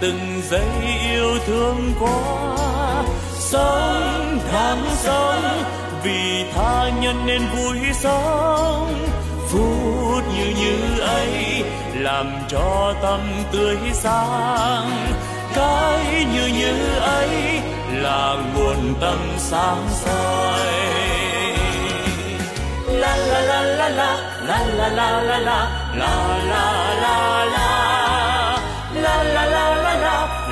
từng giây yêu thương quá sống đáng sống vì tha nhân nên vui sống. Phút như như ấy làm cho tâm tươi sáng. Cái như như ấy là nguồn tâm sáng soi. La la la la la la la la la la la la la la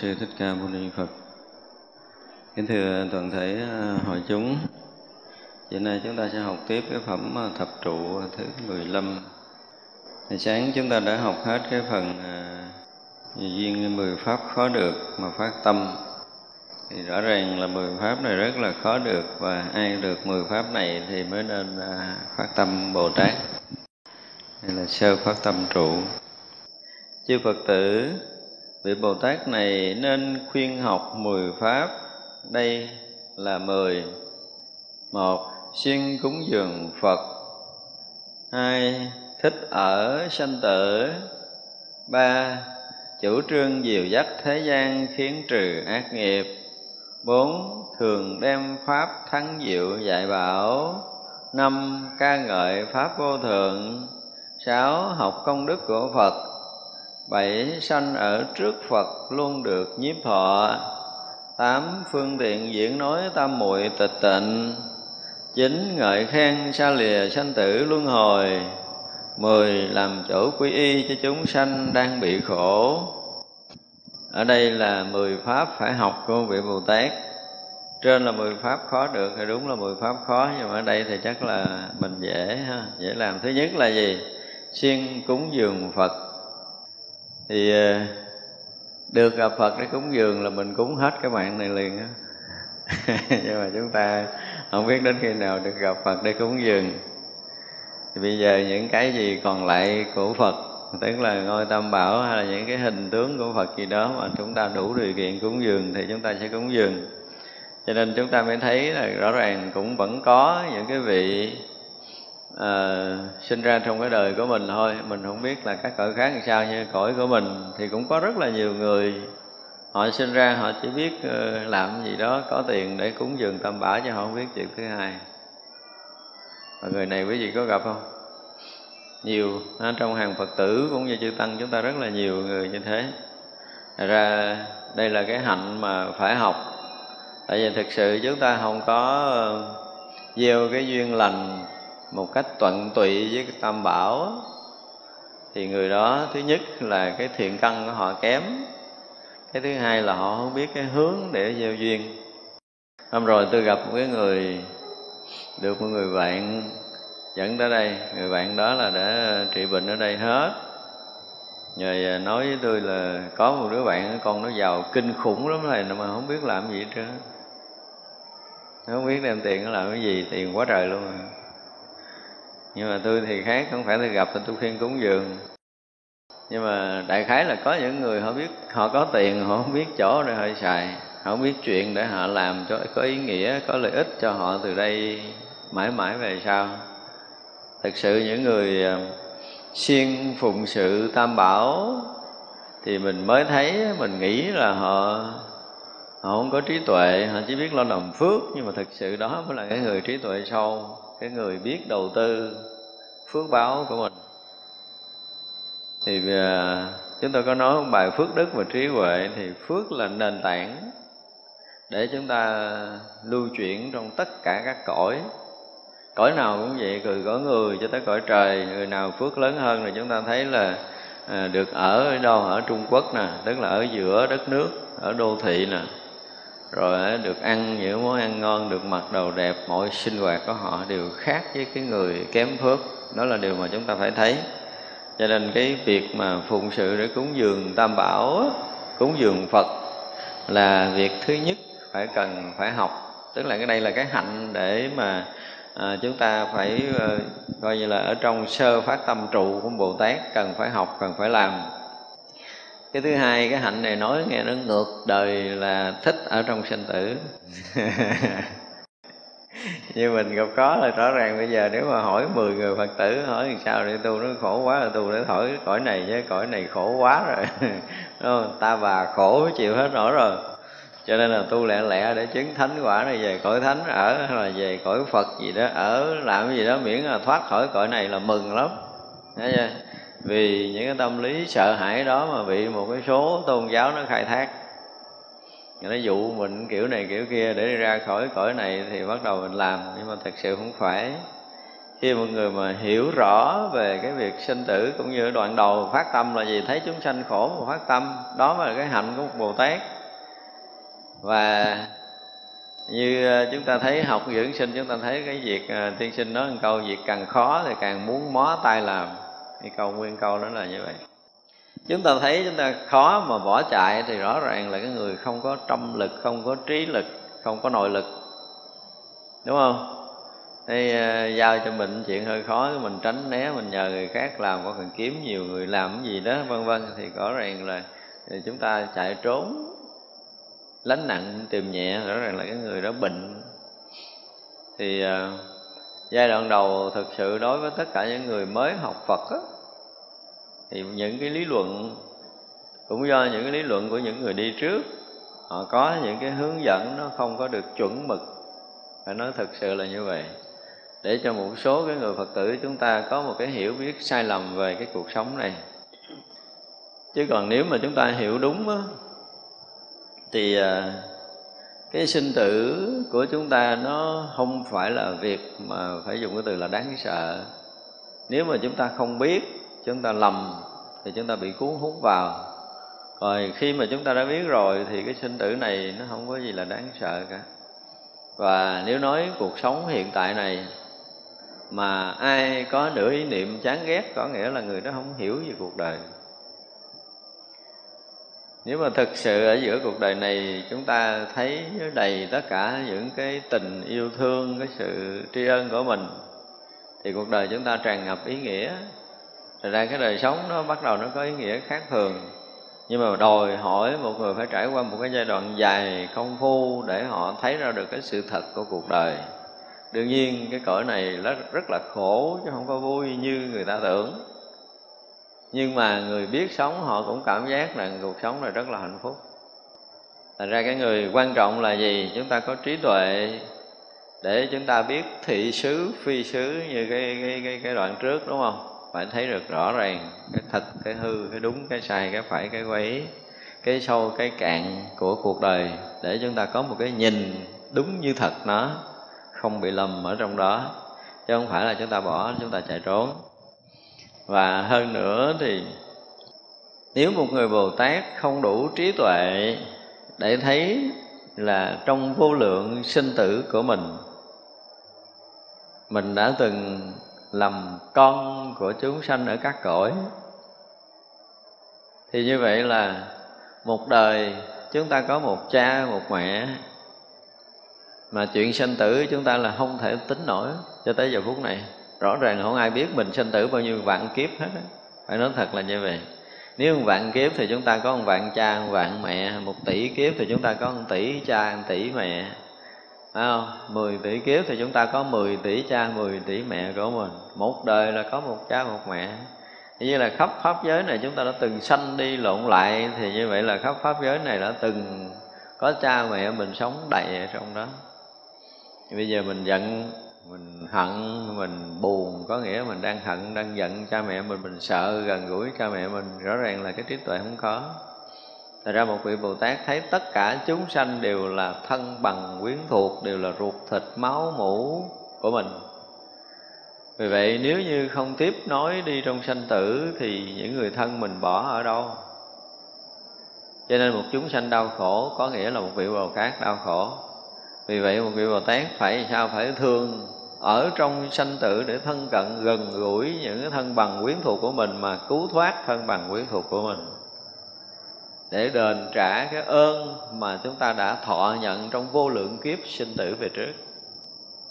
sư thích ca mâu ni phật. Kính thưa toàn thể à, hội chúng, hiện nay chúng ta sẽ học tiếp cái phẩm à, thập trụ thứ 15 ngày sáng chúng ta đã học hết cái phần à, duyên mười pháp khó được mà phát tâm. Thì rõ ràng là mười pháp này rất là khó được và ai được mười pháp này thì mới nên phát tâm bồ tát. Hay là sơ phát tâm trụ. Chư phật tử vị Bồ Tát này nên khuyên học mười pháp. Đây là mười. Một xuyên cúng dường Phật. Hai, thích ở sanh tử. Ba, chủ trương diều dắt thế gian khiến trừ ác nghiệp. Bốn, thường đem pháp thắng diệu dạy bảo. Năm, ca ngợi pháp vô thượng. Sáu, học công đức của phật bảy sanh ở trước phật luôn được nhiếp thọ tám phương tiện diễn nói tam muội tịch tịnh. Chín ngợi khen xa lìa sanh tử luân hồi. Mười làm chỗ quy y cho chúng sanh đang bị khổ. Ở đây là mười pháp phải học của vị bồ tát. Trên là mười pháp khó được thì đúng là mười pháp khó, nhưng mà ở đây thì chắc là mình dễ ha. Dễ làm. Thứ nhất là gì? Xuyên cúng dường phật thì ờ, được gặp Phật để cúng dường là mình cúng hết cái mạng này liền á. Nhưng mà chúng ta không biết đến khi nào được gặp Phật để cúng dường. Thì bây giờ những cái gì còn lại của Phật, tức là ngôi tam bảo hay là những cái hình tướng của Phật gì đó mà chúng ta đủ điều kiện cúng dường thì chúng ta sẽ cúng dường. Cho nên chúng ta mới thấy là rõ ràng cũng vẫn có những cái vị à, sinh ra trong cái đời của mình thôi. Mình không biết là các cõi khác làm sao như cõi của mình thì cũng có rất là nhiều người. Họ sinh ra họ chỉ biết ờ, làm gì đó có tiền để cúng dường tam bảo chứ họ không biết chuyện thứ hai. Và người này quý vị có gặp không? Nhiều trong hàng phật tử cũng như chư tăng chúng ta rất là nhiều người như thế. Thật ra đây là cái hạnh mà phải học. Tại vì thực sự chúng ta không có ờ, gieo cái duyên lành một cách tuận tụy với tam bảo thì người đó thứ nhất là cái thiện căn của họ kém, cái thứ hai là họ không biết cái hướng để gieo duyên. Hôm rồi tôi gặp một cái người, được một người bạn dẫn tới đây, người bạn đó là đã trị bệnh ở đây hết. Rồi nói với tôi là có một đứa bạn, con nó giàu kinh khủng lắm này, mà không biết làm gì hết trơn không biết đem tiền nó làm cái gì, tiền quá trời luôn rồi nhưng mà tôi thì khác, không phải tôi gặp thì tôi khuyên cúng dường. Nhưng mà đại khái là có những người họ biết, họ có tiền, họ không biết chỗ để họ xài, họ không biết chuyện để họ làm cho, có ý nghĩa, có lợi ích cho họ từ đây mãi mãi về sau. Thực sự những người ờ, siêng phụng sự tam bảo thì mình mới thấy, mình nghĩ là họ họ không có trí tuệ, họ chỉ biết lo làm phước. Nhưng mà thực sự đó mới là cái người trí tuệ sâu, cái người biết đầu tư phước báo của mình. Thì à, chúng tôi có nói một bài phước đức và trí huệ thì phước là nền tảng để chúng ta lưu chuyển trong tất cả các cõi. Cõi nào cũng vậy từ cõi người cho tới cõi trời người nào phước lớn hơn thì chúng ta thấy là à, được ở ở đâu? Ở Trung Quốc nè tức là ở giữa đất nước ở đô thị nè. Rồi được ăn những món ăn ngon được mặc đồ đẹp mọi sinh hoạt của họ đều khác với cái người kém phước đó là điều mà chúng ta phải thấy. Cho nên cái việc mà phụng sự để cúng dường tam bảo cúng dường phật là việc thứ nhất phải cần phải học. Tức là cái đây là cái hạnh để mà à, chúng ta phải à, coi như là ở trong sơ phát tâm trụ của bồ tát cần phải học cần phải làm. Cái thứ hai cái hạnh này nói nghe nó ngược đời là thích ở trong sinh tử. như mình gặp có là rõ ràng bây giờ nếu mà hỏi 10 người phật tử, hỏi làm sao để tu, nó khổ quá là tu để hỏi cõi này chứ cõi này khổ quá rồi Đúng không? ta bà khổ chịu hết nổi rồi cho nên là tu lẹ lẹ để chứng thánh quả này về cõi thánh ở, hay là về cõi phật gì đó, ở làm cái gì đó miễn là thoát khỏi cõi này là mừng lắm Thấy chưa? vì những cái tâm lý sợ hãi đó mà bị một cái số tôn giáo nó khai thác người ta dụ mình kiểu này kiểu kia để đi ra khỏi cõi này thì bắt đầu mình làm, nhưng mà thật sự không phải. Khi một người mà hiểu rõ về cái việc sinh tử cũng như đoạn đầu phát tâm là gì, thấy chúng sanh khổ mà phát tâm, đó mới là cái hạnh của một bồ tát. Và như ờ, chúng ta thấy học dưỡng sinh, chúng ta thấy cái việc ờ, tiên sinh nói một câu, việc càng khó thì càng muốn mó tay làm. Cái câu nguyên câu đó là như vậy chúng ta thấy chúng ta khó mà bỏ chạy thì rõ ràng là cái người không có tâm lực không có trí lực không có nội lực. Đúng không? Thì uh, ờ, giao cho mình chuyện hơi khó mình tránh né mình nhờ người khác làm có cần kiếm nhiều người làm cái gì đó vân vân thì rõ ràng là ờ, chúng ta chạy trốn lánh nặng tìm nhẹ rõ ràng là cái người đó bệnh. Thì uh, giai đoạn đầu thực sự đối với tất cả những người mới học Phật á, thì những cái lý luận cũng do những cái lý luận của những người đi trước. Họ có những cái hướng dẫn nó không có được chuẩn mực. Phải nói thực sự là như vậy. Để cho một số cái người phật tử chúng ta có một cái hiểu biết sai lầm về cái cuộc sống này. Chứ còn nếu mà chúng ta hiểu đúng á, thì à, cái sinh tử của chúng ta nó không phải là việc mà phải dùng cái từ là đáng sợ. Nếu mà chúng ta không biết chúng ta lầm thì chúng ta bị cuốn hút vào. Rồi khi mà chúng ta đã biết rồi thì cái sinh tử này nó không có gì là đáng sợ cả. Và nếu nói cuộc sống hiện tại này mà ai có nửa ý niệm chán ghét có nghĩa là người đó không hiểu về cuộc đời. Nếu mà thực sự ở giữa cuộc đời này chúng ta thấy đầy tất cả những cái tình yêu thương, cái sự tri ân của mình, thì cuộc đời chúng ta tràn ngập ý nghĩa. Thật ra cái đời sống nó bắt đầu nó có ý nghĩa khác thường. Nhưng mà đòi hỏi một người phải trải qua một cái giai đoạn dài công phu để họ thấy ra được cái sự thật của cuộc đời. Đương nhiên cái cõi này nó rất là khổ chứ không có vui như người ta tưởng. Nhưng mà người biết sống họ cũng cảm giác là cuộc sống này rất là hạnh phúc. Thành ra cái người quan trọng là gì? Chúng ta có trí tuệ để chúng ta biết thị xứ phi xứ như cái cái cái, cái đoạn trước đúng không? Phải thấy được rõ ràng cái thật, cái hư, cái đúng, cái sai, cái phải, cái quấy, cái sâu, cái cạn của cuộc đời để chúng ta có một cái nhìn đúng như thật nó, không bị lầm ở trong đó. Chứ không phải là chúng ta bỏ, chúng ta chạy trốn. Và hơn nữa thì, nếu một người bồ tát không đủ trí tuệ để thấy là trong vô lượng sinh tử của mình mình đã từng làm con của chúng sanh ở các cõi. Thì như vậy là một đời chúng ta có một cha, một mẹ, mà chuyện sanh tử chúng ta là không thể tính nổi cho tới giờ phút này. Rõ ràng không ai biết mình sanh tử bao nhiêu vạn kiếp hết đó. phải nói thật là như vậy. Nếu một vạn kiếp thì chúng ta có một vạn cha, một vạn mẹ, một tỷ kiếp thì chúng ta có một tỷ cha, một tỷ mẹ phải không? 10 tỷ kiếp thì chúng ta có 10 tỷ cha, 10 tỷ mẹ của mình. Một đời là có một cha, một mẹ. Như là khắp pháp giới này chúng ta đã từng sanh đi lộn lại Thì như vậy là khắp pháp giới này đã từng có cha mẹ mình sống đầy ở trong đó. Bây giờ mình giận, mình hận, mình buồn Có nghĩa mình đang hận, đang giận cha mẹ mình Mình sợ gần gũi cha mẹ mình. Rõ ràng là cái trí tuệ không có. Thật ra một vị Bồ Tát thấy tất cả chúng sanh đều là thân bằng, quyến thuộc, Đều là ruột thịt, máu, mũ của mình. Vì vậy, nếu như không tiếp nói đi trong sanh tử, thì những người thân mình bỏ ở đâu? Cho nên một chúng sanh đau khổ có nghĩa là một vị bồ tát đau khổ. Vì vậy, một vị bồ tát phải sao? Phải thương ở trong sanh tử để thân cận, gần gũi những thân bằng, quyến thuộc của mình mà cứu thoát thân bằng, quyến thuộc của mình để đền trả cái ơn mà chúng ta đã thọ nhận trong vô lượng kiếp sinh tử về trước.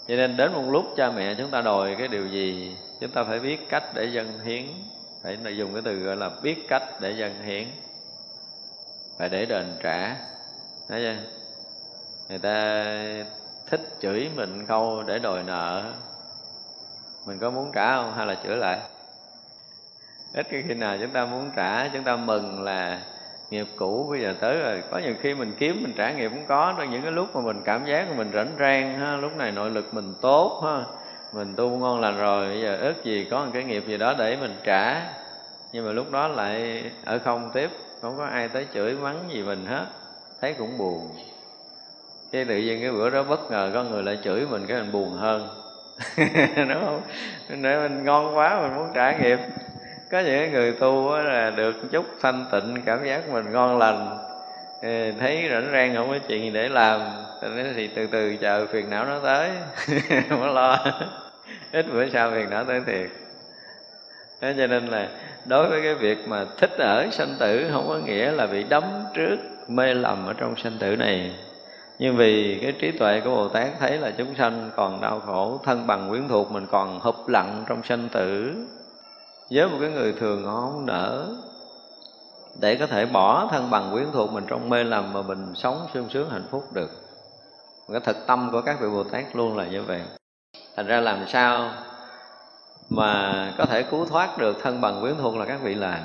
Cho nên đến một lúc cha mẹ chúng ta đòi cái điều gì, chúng ta phải biết cách để dân hiến. Phải dùng cái từ gọi là biết cách để dân hiến. Phải để đền trả. Thấy chưa? Người ta thích chửi mình câu để đòi nợ. Mình có muốn trả không hay là chửi lại? Ít khi nào chúng ta muốn trả, chúng ta mừng là nghiệp cũ, bây giờ tới rồi. Có nhiều khi mình kiếm, mình trả nghiệp cũng có. Trong những cái lúc mà mình cảm giác mình rảnh rang, ha, lúc này nội lực mình tốt, ha, mình tu ngon lành rồi, bây giờ ước gì có một cái nghiệp gì đó để mình trả. Nhưng mà lúc đó lại ở không tiếp, không có ai tới chửi, mắng gì mình hết. Thấy cũng buồn. Cái tự nhiên cái bữa đó bất ngờ có người lại chửi mình, cái mình buồn hơn. Đúng không? Để mình ngon quá, mình muốn trả nghiệp có những người tu là được chút thanh tịnh, cảm giác mình ngon lành. Thấy rảnh rang không có chuyện gì để làm thì từ từ chờ phiền não nó tới. Không có lo. Ít bữa sau phiền não tới thiệt. Thế cho nên là đối với cái việc mà thích ở sanh tử, không có nghĩa là bị đấm trước mê lầm ở trong sanh tử này. Nhưng vì cái trí tuệ của bồ tát thấy là chúng sanh còn đau khổ, thân bằng quyến thuộc, mình còn hụp lặng trong sanh tử với một cái người thường họ không nỡ để có thể bỏ thân bằng quyến thuộc mình trong mê lầm mà mình sống sung sướng, hạnh phúc được. Cái thực tâm của các vị bồ tát luôn là như vậy. Thành ra làm sao mà có thể cứu thoát được thân bằng quyến thuộc là các vị làm?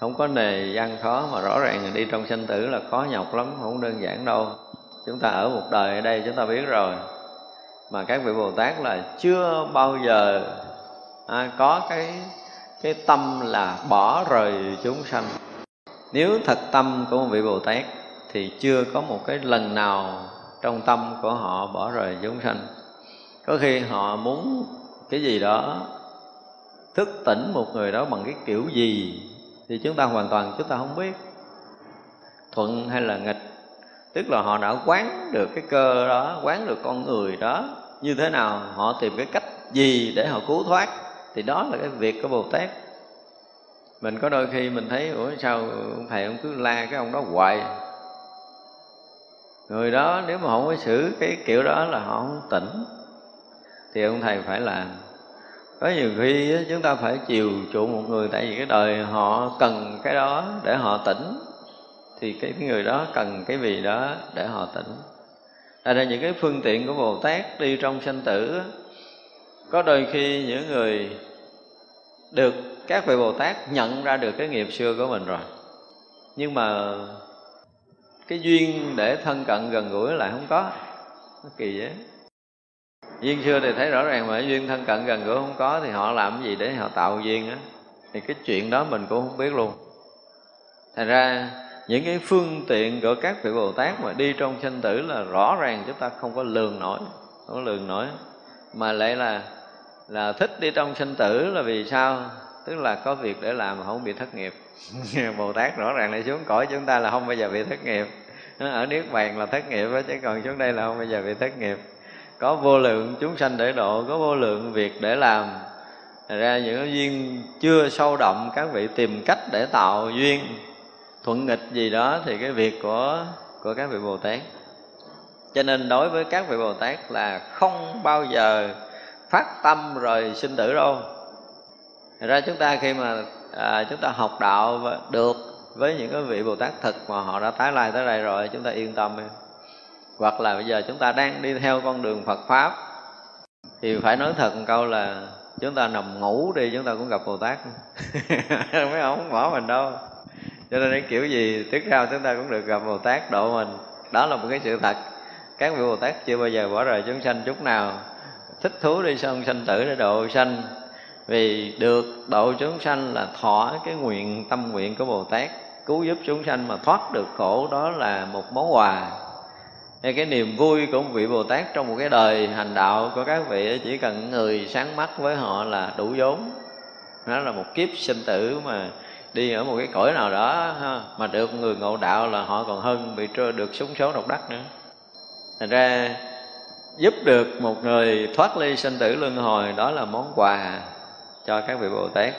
Không có nề gian khó mà rõ ràng đi trong sanh tử là khó nhọc lắm, không đơn giản đâu. Chúng ta ở một đời ở đây, chúng ta biết rồi. Mà các vị bồ tát là chưa bao giờ à, có cái cái tâm là bỏ rời chúng sanh. Nếu thật tâm của một vị bồ tát thì chưa có một cái lần nào trong tâm của họ bỏ rời chúng sanh. Có khi họ muốn cái gì đó thức tỉnh một người đó bằng cái kiểu gì thì chúng ta hoàn toàn chúng ta không biết. Thuận hay là nghịch tức là họ đã quán được cái cơ đó quán được con người đó như thế nào họ tìm cái cách gì để họ cứu thoát? Thì đó là cái việc của bồ tát. Mình có đôi khi mình thấy, ủa, sao ông thầy ông cứ la cái ông đó hoài? Người đó nếu mà không có xử cái kiểu đó là họ không tỉnh. Thì ông thầy phải làm có nhiều khi chúng ta phải chiều chuộng một người, tại vì cái đời họ cần cái đó để họ tỉnh. Thì cái người đó cần cái gì đó để họ tỉnh. Tại ra những cái phương tiện của Bồ Tát đi trong sanh tử có đôi khi những người được các vị Bồ Tát nhận ra được cái nghiệp xưa của mình rồi. Nhưng mà cái duyên để thân cận gần gũi lại không có. Nó kỳ vậy. Duyên xưa thì thấy rõ ràng mà duyên thân cận gần gũi không có thì họ làm cái gì để họ tạo duyên á. Thì cái chuyện đó mình cũng không biết luôn. Thành ra, những cái phương tiện của các vị bồ tát mà đi trong sanh tử là rõ ràng chúng ta không có lường nổi, không có lường nổi. Mà lại là là thích đi trong sinh tử là vì sao? Tức là có việc để làm mà không bị thất nghiệp. Bồ tát rõ ràng là xuống cõi chúng ta là không bao giờ bị thất nghiệp. Ở niết bàn là thất nghiệp chứ còn xuống đây là không bao giờ bị thất nghiệp. Có vô lượng chúng sanh để độ, có vô lượng việc để làm. Thật ra những duyên chưa sâu đậm, các vị tìm cách để tạo duyên, thuận nghịch gì đó, thì cái việc của của các vị bồ tát. Cho nên đối với các vị bồ tát là không bao giờ phát tâm rồi sinh tử đâu. Thật ra chúng ta khi mà à, chúng ta học đạo được với những cái vị bồ tát thực mà họ đã tái lai tới đây rồi chúng ta yên tâm đi. Hoặc là bây giờ chúng ta đang đi theo con đường Phật pháp thì phải nói thật một câu là chúng ta nằm ngủ đi chúng ta cũng gặp Bồ Tát. Mấy ông không bỏ mình đâu. Cho nên cái kiểu gì tiếp theo chúng ta cũng được gặp Bồ Tát độ mình. Đó là một cái sự thật. Các vị Bồ Tát chưa bao giờ bỏ rời chúng sanh chút nào thích thú đi xong sanh tử để độ sanh. Vì được độ chúng sanh là thỏa cái nguyện tâm nguyện của Bồ Tát cứu giúp chúng sanh mà thoát được khổ đó là một món quà. Hay cái niềm vui của một vị bồ tát trong một cái đời hành đạo của các vị chỉ cần người sáng mắt với họ là đủ vốn. Nó là một kiếp sinh tử mà đi ở một cái cõi nào đó ha, mà được người ngộ đạo là họ còn hơn bị trơ được súng số độc đắc nữa. Thành ra giúp được một người thoát ly sinh tử luân hồi đó là món quà cho các vị bồ tát.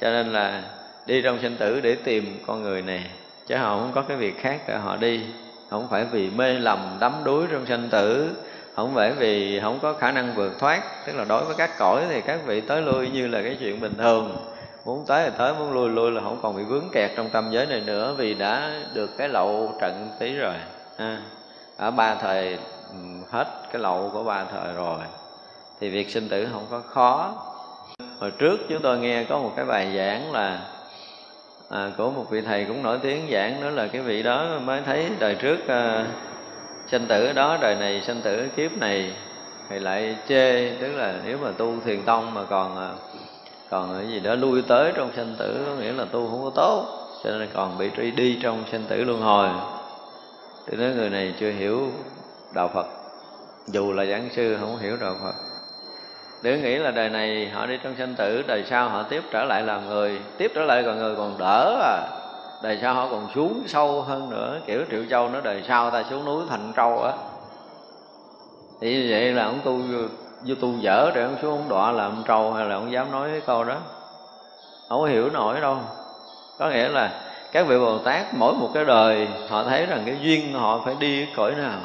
Cho nên là đi trong sinh tử để tìm con người này chứ họ không có cái việc khác để họ đi. Không phải vì mê lầm đắm đuối trong sinh tử không phải vì không có khả năng vượt thoát. Tức là đối với các cõi thì các vị tới lui như là cái chuyện bình thường. Muốn tới thì tới muốn lui lui là không còn bị vướng kẹt trong tâm giới này nữa vì đã được cái lậu trận tí rồi à, ở ba thời hết cái lậu của ba thời rồi. Thì việc sinh tử không có khó. Hồi trước chúng tôi nghe có một cái bài giảng là à, của một vị thầy cũng nổi tiếng giảng đó là cái vị đó mới thấy đời trước à, sinh tử đó đời này sinh tử kiếp này thì lại chê tức là nếu mà tu thiền tông mà còn à, còn cái gì đó lui tới trong sinh tử có nghĩa là tu không có tốt cho nên còn bị truy đi trong sinh tử luân hồi. Thì nói người này chưa hiểu đạo phật. Dù là giảng sư, không hiểu đạo phật. Để nghĩ là đời này họ đi trong sinh tử, đời sau họ tiếp trở lại làm người. Tiếp trở lại còn người còn đỡ à. Đời sau họ còn xuống sâu hơn nữa, kiểu triệu châu nó đời sau ta xuống núi thành trâu á. Thì như vậy là ông tu vô tu dở rồi ông xuống ông đọa làm trâu hay là ông dám nói cái câu đó. Không hiểu nổi đâu. Có nghĩa là các vị bồ tát mỗi một cái đời, họ thấy rằng cái duyên họ phải đi cõi nào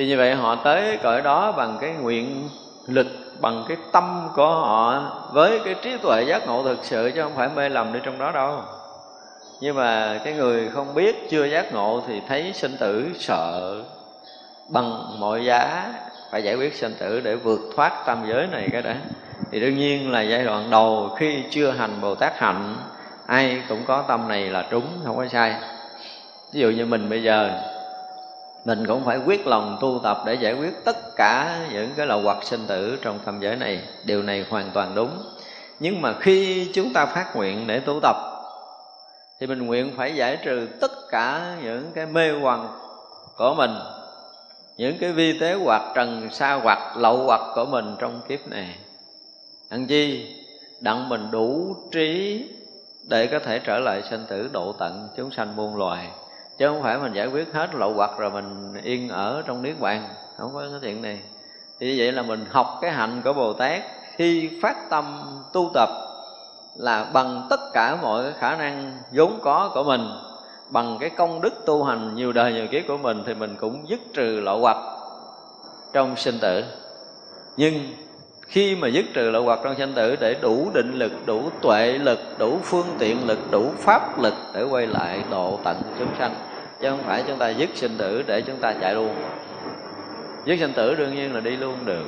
thì như vậy họ tới cõi đó bằng cái nguyện lực, bằng cái tâm của họ, với cái trí tuệ giác ngộ thực sự chứ không phải mê lầm đi trong đó đâu. Nhưng mà cái người không biết, chưa giác ngộ thì thấy sinh tử sợ, bằng mọi giá phải giải quyết sinh tử để vượt thoát tam giới này cái đã. Thì đương nhiên là giai đoạn đầu khi chưa hành bồ tát hạnh, ai cũng có tâm này là trúng, không có sai. Ví dụ như mình bây giờ mình cũng phải quyết lòng tu tập để giải quyết tất cả những cái lậu hoặc sinh tử trong tâm giới này. Điều này hoàn toàn đúng. Nhưng mà khi chúng ta phát nguyện để tu tập, thì mình nguyện phải giải trừ tất cả những cái mê hoặc của mình, những cái vi tế hoặc trần sa hoặc lậu hoặc của mình trong kiếp này. Ăn chi, đặng mình đủ trí để có thể trở lại sinh tử độ tận chúng sanh muôn loài chứ không phải mình giải quyết hết lậu hoặc rồi mình yên ở trong niết bàn. Không có cái chuyện này. Thì như vậy là mình học cái hạnh của bồ tát khi phát tâm tu tập là bằng tất cả mọi cái khả năng vốn có của mình. Bằng cái công đức tu hành nhiều đời nhiều kiếp của mình thì mình cũng dứt trừ lậu hoặc trong sinh tử. Nhưng khi mà dứt trừ lậu hoặc trong sinh tử để đủ định lực, đủ tuệ lực, đủ phương tiện lực, đủ pháp lực để quay lại độ tận chúng sanh chứ không phải chúng ta dứt sinh tử để chúng ta chạy luôn. Dứt sinh tử đương nhiên là đi luôn được.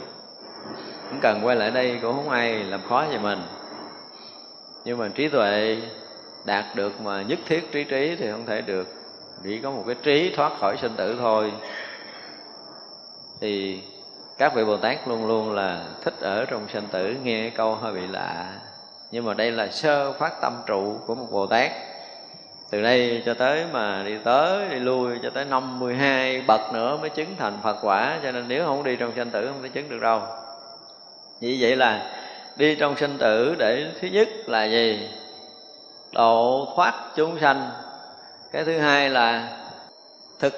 Không cần quay lại đây, cũng không ai làm khó gì mình. Nhưng mà trí tuệ đạt được mà nhất thiết trí trí thì không thể được. Chỉ có một cái trí thoát khỏi sinh tử thôi. Thì các vị bồ tát luôn luôn là thích ở trong sinh tử, nghe câu hơi bị lạ. Nhưng mà đây là sơ phát tâm trụ của một bồ tát từ đây cho tới mà đi tới, đi lui cho tới 52 bậc nữa mới chứng thành Phật quả. Cho nên nếu không đi trong sinh tử không thể chứng được đâu. Vì vậy là đi trong sinh tử để thứ nhất là gì? Độ thoát chúng sanh. Cái thứ hai là thực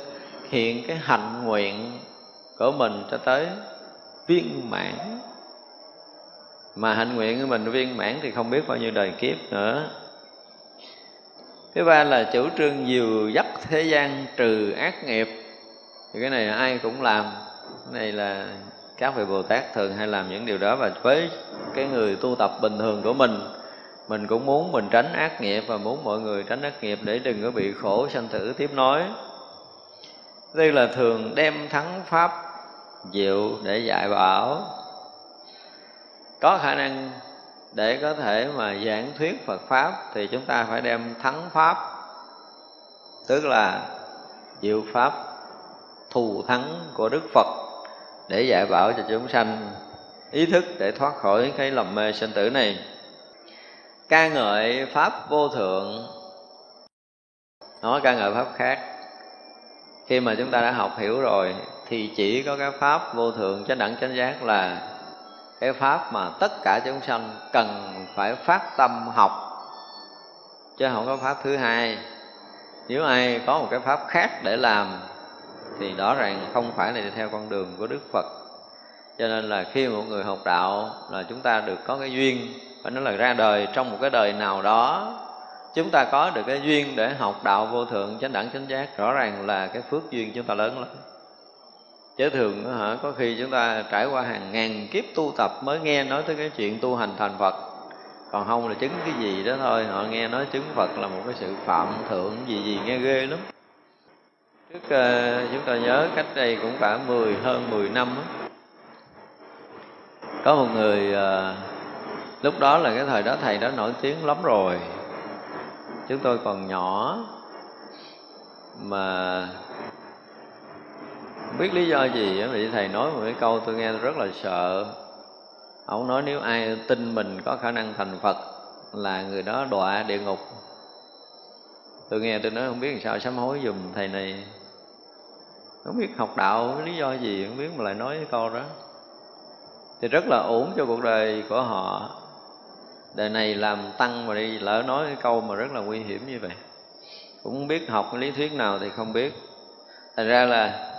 hiện cái hạnh nguyện của mình cho tới viên mãn. Mà hạnh nguyện của mình viên mãn thì không biết bao nhiêu đời kiếp nữa thứ ba là chủ trương dìu dắt thế gian trừ ác nghiệp. Thì cái này ai cũng làm. Cái này là các vị bồ tát thường hay làm những điều đó. Và với cái người tu tập bình thường của mình mình cũng muốn mình tránh ác nghiệp và muốn mọi người tránh ác nghiệp để đừng có bị khổ, sanh tử, tiếp nối. Đây là thường đem thắng pháp diệu để dạy bảo. Có khả năng để có thể mà giảng thuyết Phật pháp thì chúng ta phải đem thắng pháp. Tức là diệu pháp, thù thắng của Đức Phật để dạy bảo cho chúng sanh ý thức để thoát khỏi cái lầm mê sinh tử này. Ca ngợi pháp vô thượng. Nó ca ngợi pháp khác. Khi mà chúng ta đã học hiểu rồi thì chỉ có cái pháp vô thượng chánh đẳng chánh giác là cái pháp mà tất cả chúng sanh cần phải phát tâm học, chứ không có pháp thứ hai. Nếu ai có một cái pháp khác để làm, thì rõ ràng không phải là đi theo con đường của đức phật. Cho nên là khi một người học đạo là chúng ta được có cái duyên, phải nói là ra đời trong một cái đời nào đó, chúng ta có được cái duyên để học đạo vô thượng chánh đẳng chánh giác, rõ ràng là cái phước duyên chúng ta lớn lắm chứ thường hả? Có khi chúng ta trải qua hàng ngàn kiếp tu tập mới nghe nói tới cái chuyện tu hành thành phật. Còn không là chứng cái gì đó thôi. Họ nghe nói chứng phật là một cái sự phạm thượng gì gì nghe ghê lắm. Trước uh, chúng ta nhớ cách đây cũng cả 10 hơn 10 năm đó. có một người uh, lúc đó là cái thời đó thầy đã nổi tiếng lắm rồi. Chúng tôi còn nhỏ mà không biết lý do gì vị thầy nói một cái câu tôi nghe rất là sợ. Ông nói nếu ai tin mình có khả năng thành phật là người đó đọa địa ngục. Tôi nghe tôi nói không biết làm sao sám hối dùm thầy này. Không biết học đạo lý do gì, không biết mà lại nói cái câu đó. Thì rất là ổn cho cuộc đời của họ. Đời này làm tăng mà đi, lỡ nói cái câu mà rất là nguy hiểm như vậy. Cũng không biết học cái lý thuyết nào thì không biết. Thành ra là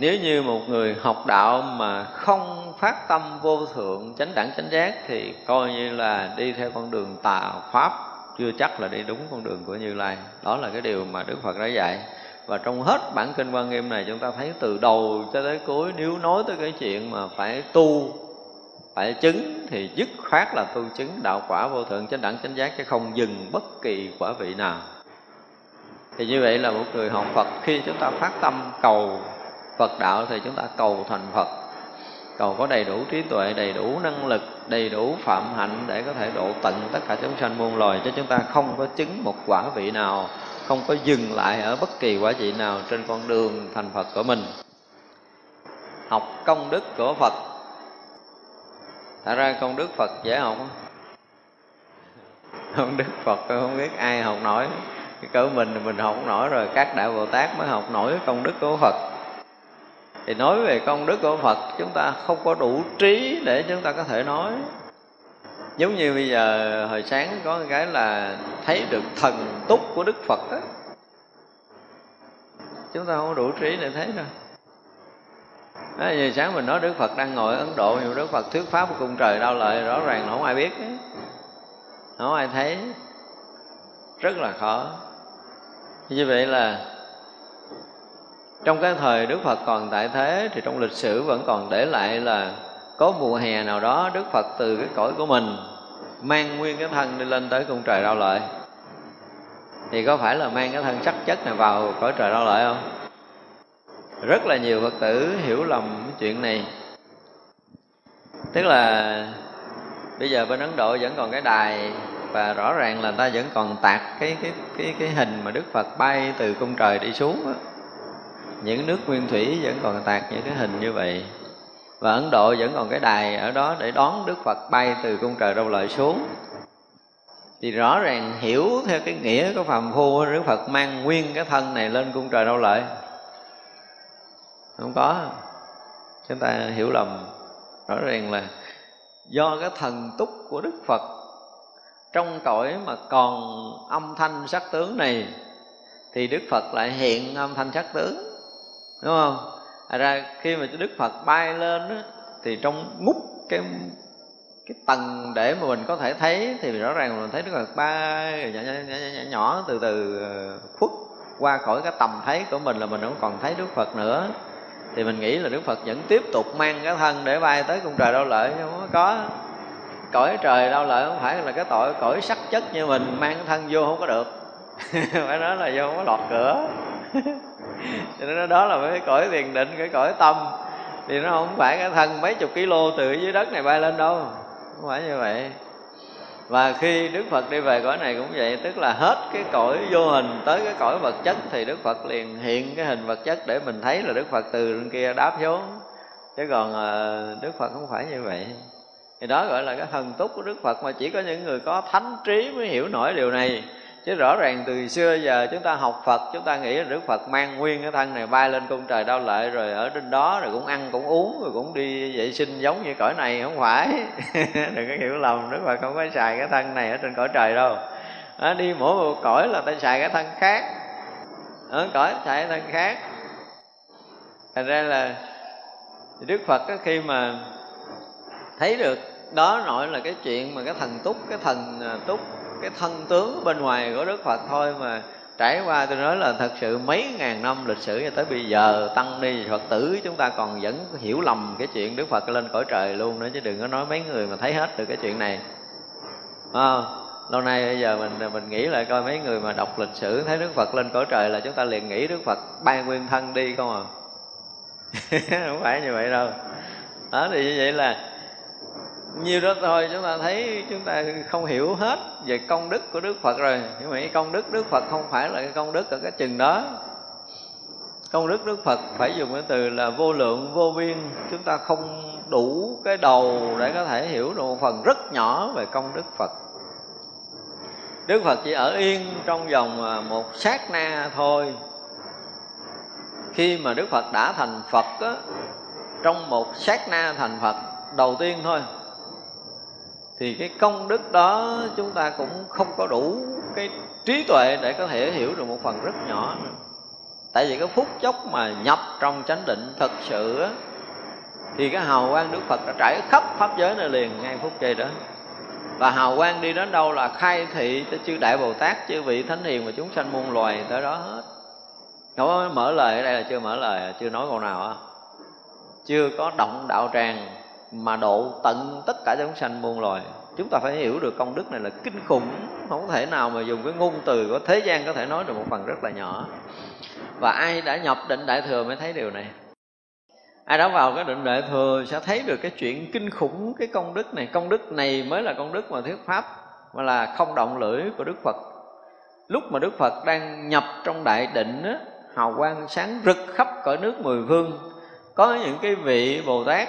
nếu như một người học đạo mà không phát tâm vô thượng, chánh đẳng, chánh giác, thì coi như là đi theo con đường tà pháp, chưa chắc là đi đúng con đường của như lai. Đó là cái điều mà đức phật đã dạy. Và trong hết bản kinh quan nghiêm này, chúng ta thấy từ đầu cho tới cuối, nếu nói tới cái chuyện mà phải tu, phải chứng, thì dứt khoát là tu chứng đạo quả vô thượng, chánh đẳng, chánh giác, chứ không dừng bất kỳ quả vị nào. Thì như vậy là một người học Phật, khi chúng ta phát tâm cầu Phật đạo thì chúng ta cầu thành Phật. Cầu có đầy đủ trí tuệ, đầy đủ năng lực, đầy đủ phạm hạnh để có thể độ tận tất cả chúng sanh muôn loài, chứ chúng ta không có chứng một quả vị nào, không có dừng lại ở bất kỳ quả vị nào trên con đường thành Phật của mình. Học công đức của Phật. Thật ra công đức Phật dễ học không? Công đức Phật không biết ai học nổi. Cái cỡ mình mình học nổi rồi, các đại bồ tát mới học nổi công đức của phật thì nói về công đức của phật chúng ta không có đủ trí để chúng ta có thể nói. Giống như bây giờ hồi sáng có cái là thấy được thần túc của đức phật đó chúng ta không có đủ trí để thấy đâu. Đó, giờ sáng mình nói Đức Phật đang ngồi ở Ấn Độ nhưng Đức Phật thuyết pháp của cung trời đau lợi rõ ràng là không ai biết ấy. không ai thấy. Rất là khó. Như vậy là trong cái thời Đức Phật còn tại thế thì trong lịch sử vẫn còn để lại là có mùa hè nào đó Đức Phật từ cái cõi của mình mang nguyên cái thân đi lên tới cung trời đau lợi. Thì có phải là mang cái thân sắc chất này vào cõi trời đau lợi không? Rất là nhiều phật tử hiểu lầm cái chuyện này. Tức là bây giờ bên ấn độ vẫn còn cái đài và rõ ràng là ta vẫn còn tạc cái cái cái cái hình mà đức phật bay từ cung trời đi xuống đó những nước nguyên thủy vẫn còn tạc những cái hình như vậy. Và ấn độ vẫn còn cái đài ở đó để đón đức phật bay từ cung trời đâu lợi xuống. Thì rõ ràng hiểu theo cái nghĩa của phàm phu, đức phật mang nguyên cái thân này lên cung trời đâu lợi. Không có. Chúng ta hiểu lầm. Rõ ràng là do cái thần túc của đức phật trong cõi mà còn âm thanh sắc tướng này, thì đức phật lại hiện âm thanh sắc tướng đúng không? À ra khi mà đức phật bay lên đó, thì trong ngút cái cái tầng để mà mình có thể thấy thì rõ ràng mình thấy đức phật bay nhỏ nhỏ, nhỏ, nhỏ, nhỏ từ từ ờ, khuất qua khỏi cái tầm thấy của mình là mình không còn thấy đức phật nữa. Thì mình nghĩ là đức phật vẫn tiếp tục mang cái thân để bay tới cung trời đau lợi không có. Cõi trời đau lợi không phải là cái tội cõi sắc chất như mình mang thân vô không có được. Phải nói là vô không có lọt cửa. cho nên đó là cái cõi thiền định, cái cõi tâm. Thì nó không phải cái thân mấy chục kg từ dưới đất này bay lên đâu. Không phải như vậy. Và khi đức phật đi về cõi này cũng vậy, tức là hết cái cõi vô hình tới cái cõi vật chất thì đức phật liền hiện cái hình vật chất để mình thấy là đức phật từ bên kia đáp xuống chứ còn ờ, đức phật không phải như vậy. Thì đó gọi là cái thần túc của đức phật mà chỉ có những người có thánh trí mới hiểu nổi điều này chứ rõ ràng từ xưa giờ chúng ta học Phật chúng ta nghĩ là Đức Phật mang nguyên cái thân này bay lên cung trời đau lợi rồi ở trên đó rồi cũng ăn cũng uống rồi cũng đi vệ sinh giống như cõi này không phải. Đừng có hiểu lầm Đức Phật không có xài cái thân này ở trên cõi trời đâu. À, đi mỗi một cõi là ta xài cái thân khác. Ở cõi xài cái thân khác. Thành ra là Đức Phật có khi mà thấy được đó nội là cái chuyện mà cái thần túc cái thần à, túc cái thân tướng bên ngoài của đức phật thôi mà trải qua tôi nói là thật sự mấy ngàn năm lịch sử cho tới bây giờ tăng ni phật tử chúng ta còn vẫn hiểu lầm cái chuyện đức phật lên cõi trời luôn nữa chứ đừng có nói mấy người mà thấy hết được cái chuyện này. À, lâu nay bây giờ mình mình nghĩ lại coi mấy người mà đọc lịch sử thấy đức phật lên cõi trời là chúng ta liền nghĩ đức phật bay nguyên thân đi không à? Không phải như vậy đâu. Đó thì như vậy là nhiều đó rồi chúng ta thấy chúng ta không hiểu hết về công đức của đức phật rồi. Nhưng mà cái công đức đức phật không phải là cái công đức ở cái chừng đó. Công đức đức phật phải dùng cái từ là vô lượng vô biên. Chúng ta không đủ cái đầu để có thể hiểu được một phần rất nhỏ về công đức phật. Đức phật chỉ ở yên trong vòng à, một sát na thôi. Khi mà đức phật đã thành phật á, trong một sát na thành phật đầu tiên thôi thì cái công đức đó chúng ta cũng không có đủ cái trí tuệ để có thể hiểu được một phần rất nhỏ nữa. Tại vì cái phút chốc mà nhập trong chánh định thật sự á, thì cái hào quang đức phật đã trải khắp pháp giới này liền ngay phút giây đó. Và hào quang đi đến đâu là khai thị cho chư đại bồ tát, chư vị thánh hiền và chúng sanh muôn loài tới đó hết. Không có mở lời ở đây là chưa mở lời, chưa nói câu nào á. Chưa có động đạo tràng mà độ tận tất cả chúng sanh muôn loài. Chúng ta phải hiểu được công đức này là kinh khủng không thể nào mà dùng cái ngôn từ của thế gian có thể nói được một phần rất là nhỏ. Và ai đã nhập định đại thừa mới thấy điều này. Ai đã vào cái định đại thừa sẽ thấy được cái chuyện kinh khủng cái công đức này. Công đức này mới là công đức mà thuyết pháp mà là không động lưỡi của đức phật. Lúc mà đức phật đang nhập trong đại định á, hào quang sáng rực khắp cõi nước mười phương có những cái vị bồ tát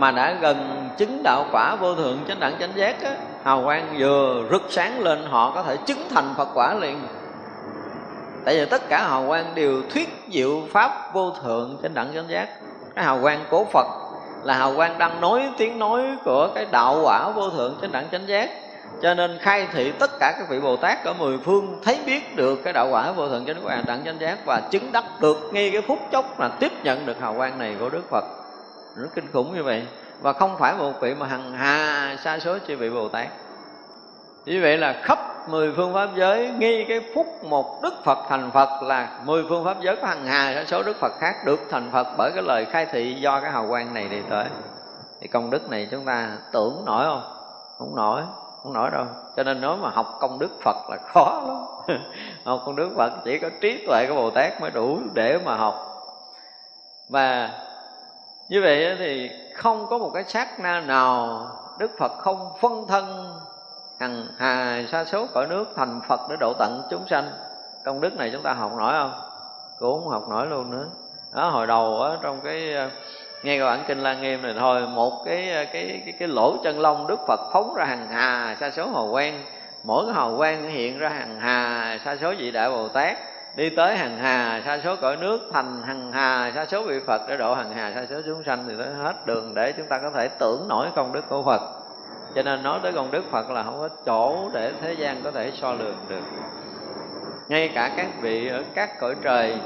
mà đã gần chứng đạo quả vô thượng chánh đẳng chánh giác á, hào quang vừa rực sáng lên họ có thể chứng thành phật quả liền. Tại vì tất cả hào quang đều thuyết diệu pháp vô thượng chánh đẳng chánh giác. Cái hào quang của phật là hào quang đang nói tiếng nói của cái đạo quả vô thượng chánh đẳng chánh giác. Cho nên khai thị tất cả các vị bồ tát ở mười phương thấy biết được cái đạo quả vô thượng chánh đẳng chánh giác và chứng đắc được ngay cái phút chốc là tiếp nhận được hào quang này của đức phật rất kinh khủng như vậy. Và không phải một vị mà hằng hà sa số chư vị bồ tát. Như vậy là khắp mười phương pháp giới nghi cái phút một đức phật thành phật là mười phương pháp giới có hằng hà sa số đức phật khác được thành phật bởi cái lời khai thị do cái hào quang này đi tới. Thì công đức này chúng ta tưởng nổi không? Không nổi không nổi đâu. Cho nên nói mà học công đức phật là khó lắm. Học công đức phật chỉ có trí tuệ của bồ tát mới đủ để mà học. Và như vậy thì không có một cái sát na nào đức phật không phân thân, hằng hà sa số cõi nước thành phật để độ tận chúng sanh. Công đức này chúng ta học nổi không? Cũng không học nổi luôn nữa. Đó, hồi đầu á, trong cái ờ, nghe cái bản kinh la nghiêm này thôi, một cái ờ, cái cái cái lỗ chân lông đức phật phóng ra hằng hà sa số hào quen mỗi cái hào quen hiện ra hằng hà sa số vị đại bồ tát đi tới hằng hà, sa số cõi nước, thành hằng hà, sa số vị phật, để độ hằng hà, sa số chúng sanh thì tới hết đường để chúng ta có thể tưởng nổi công đức của phật. Cho nên nói tới công đức phật là không có chỗ để thế gian có thể so lường được. Ngay cả các vị ở các cõi trời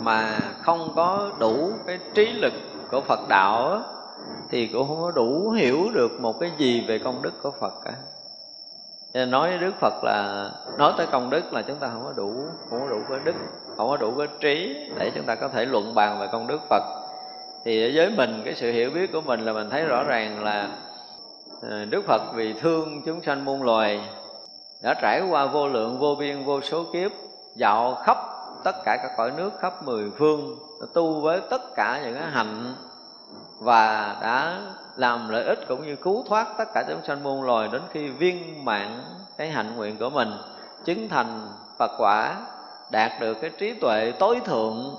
mà không có đủ cái trí lực của phật đạo thì cũng không có đủ hiểu được một cái gì về công đức của phật cả nên nói với đức phật là, nói tới công đức là chúng ta không có đủ, không có đủ cái đức, không có đủ cái trí để chúng ta có thể luận bàn về công đức phật. Thì với mình, cái sự hiểu biết của mình là mình thấy rõ ràng là ờ, đức phật vì thương chúng sanh muôn loài, đã trải qua vô lượng, vô biên, vô số kiếp, dạo khắp tất cả các cõi nước, khắp mười phương tu với tất cả những cái hạnh và đã làm lợi ích cũng như cứu thoát tất cả chúng sanh muôn loài đến khi viên mãn cái hạnh nguyện của mình, chứng thành Phật quả, đạt được cái trí tuệ tối thượng,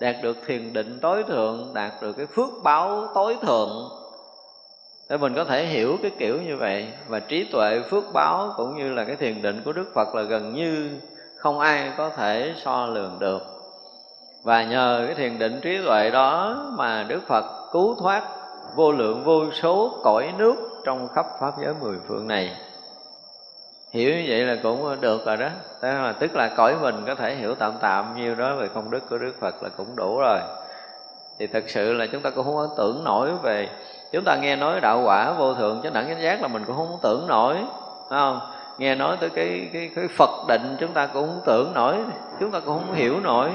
đạt được thiền định tối thượng, đạt được cái phước báo tối thượng. Để mình có thể hiểu cái kiểu như vậy, và trí tuệ, phước báo cũng như là cái thiền định của đức phật là gần như không ai có thể so lường được. Và nhờ cái thiền định trí tuệ đó mà đức phật cứu thoát vô lượng vô số cõi nước trong khắp pháp giới mười phương này. Hiểu như vậy là cũng được rồi đó. Tức là, tức là cõi mình có thể hiểu tạm tạm nhiêu đó về công đức của đức phật là cũng đủ rồi. Thì thật sự là chúng ta cũng không tưởng nổi về chúng ta nghe nói đạo quả vô thượng chánh đẳng chánh giác là mình cũng không tưởng nổi phải không? Nghe nói tới cái cái cái phật định chúng ta cũng không tưởng nổi chúng ta cũng không hiểu nổi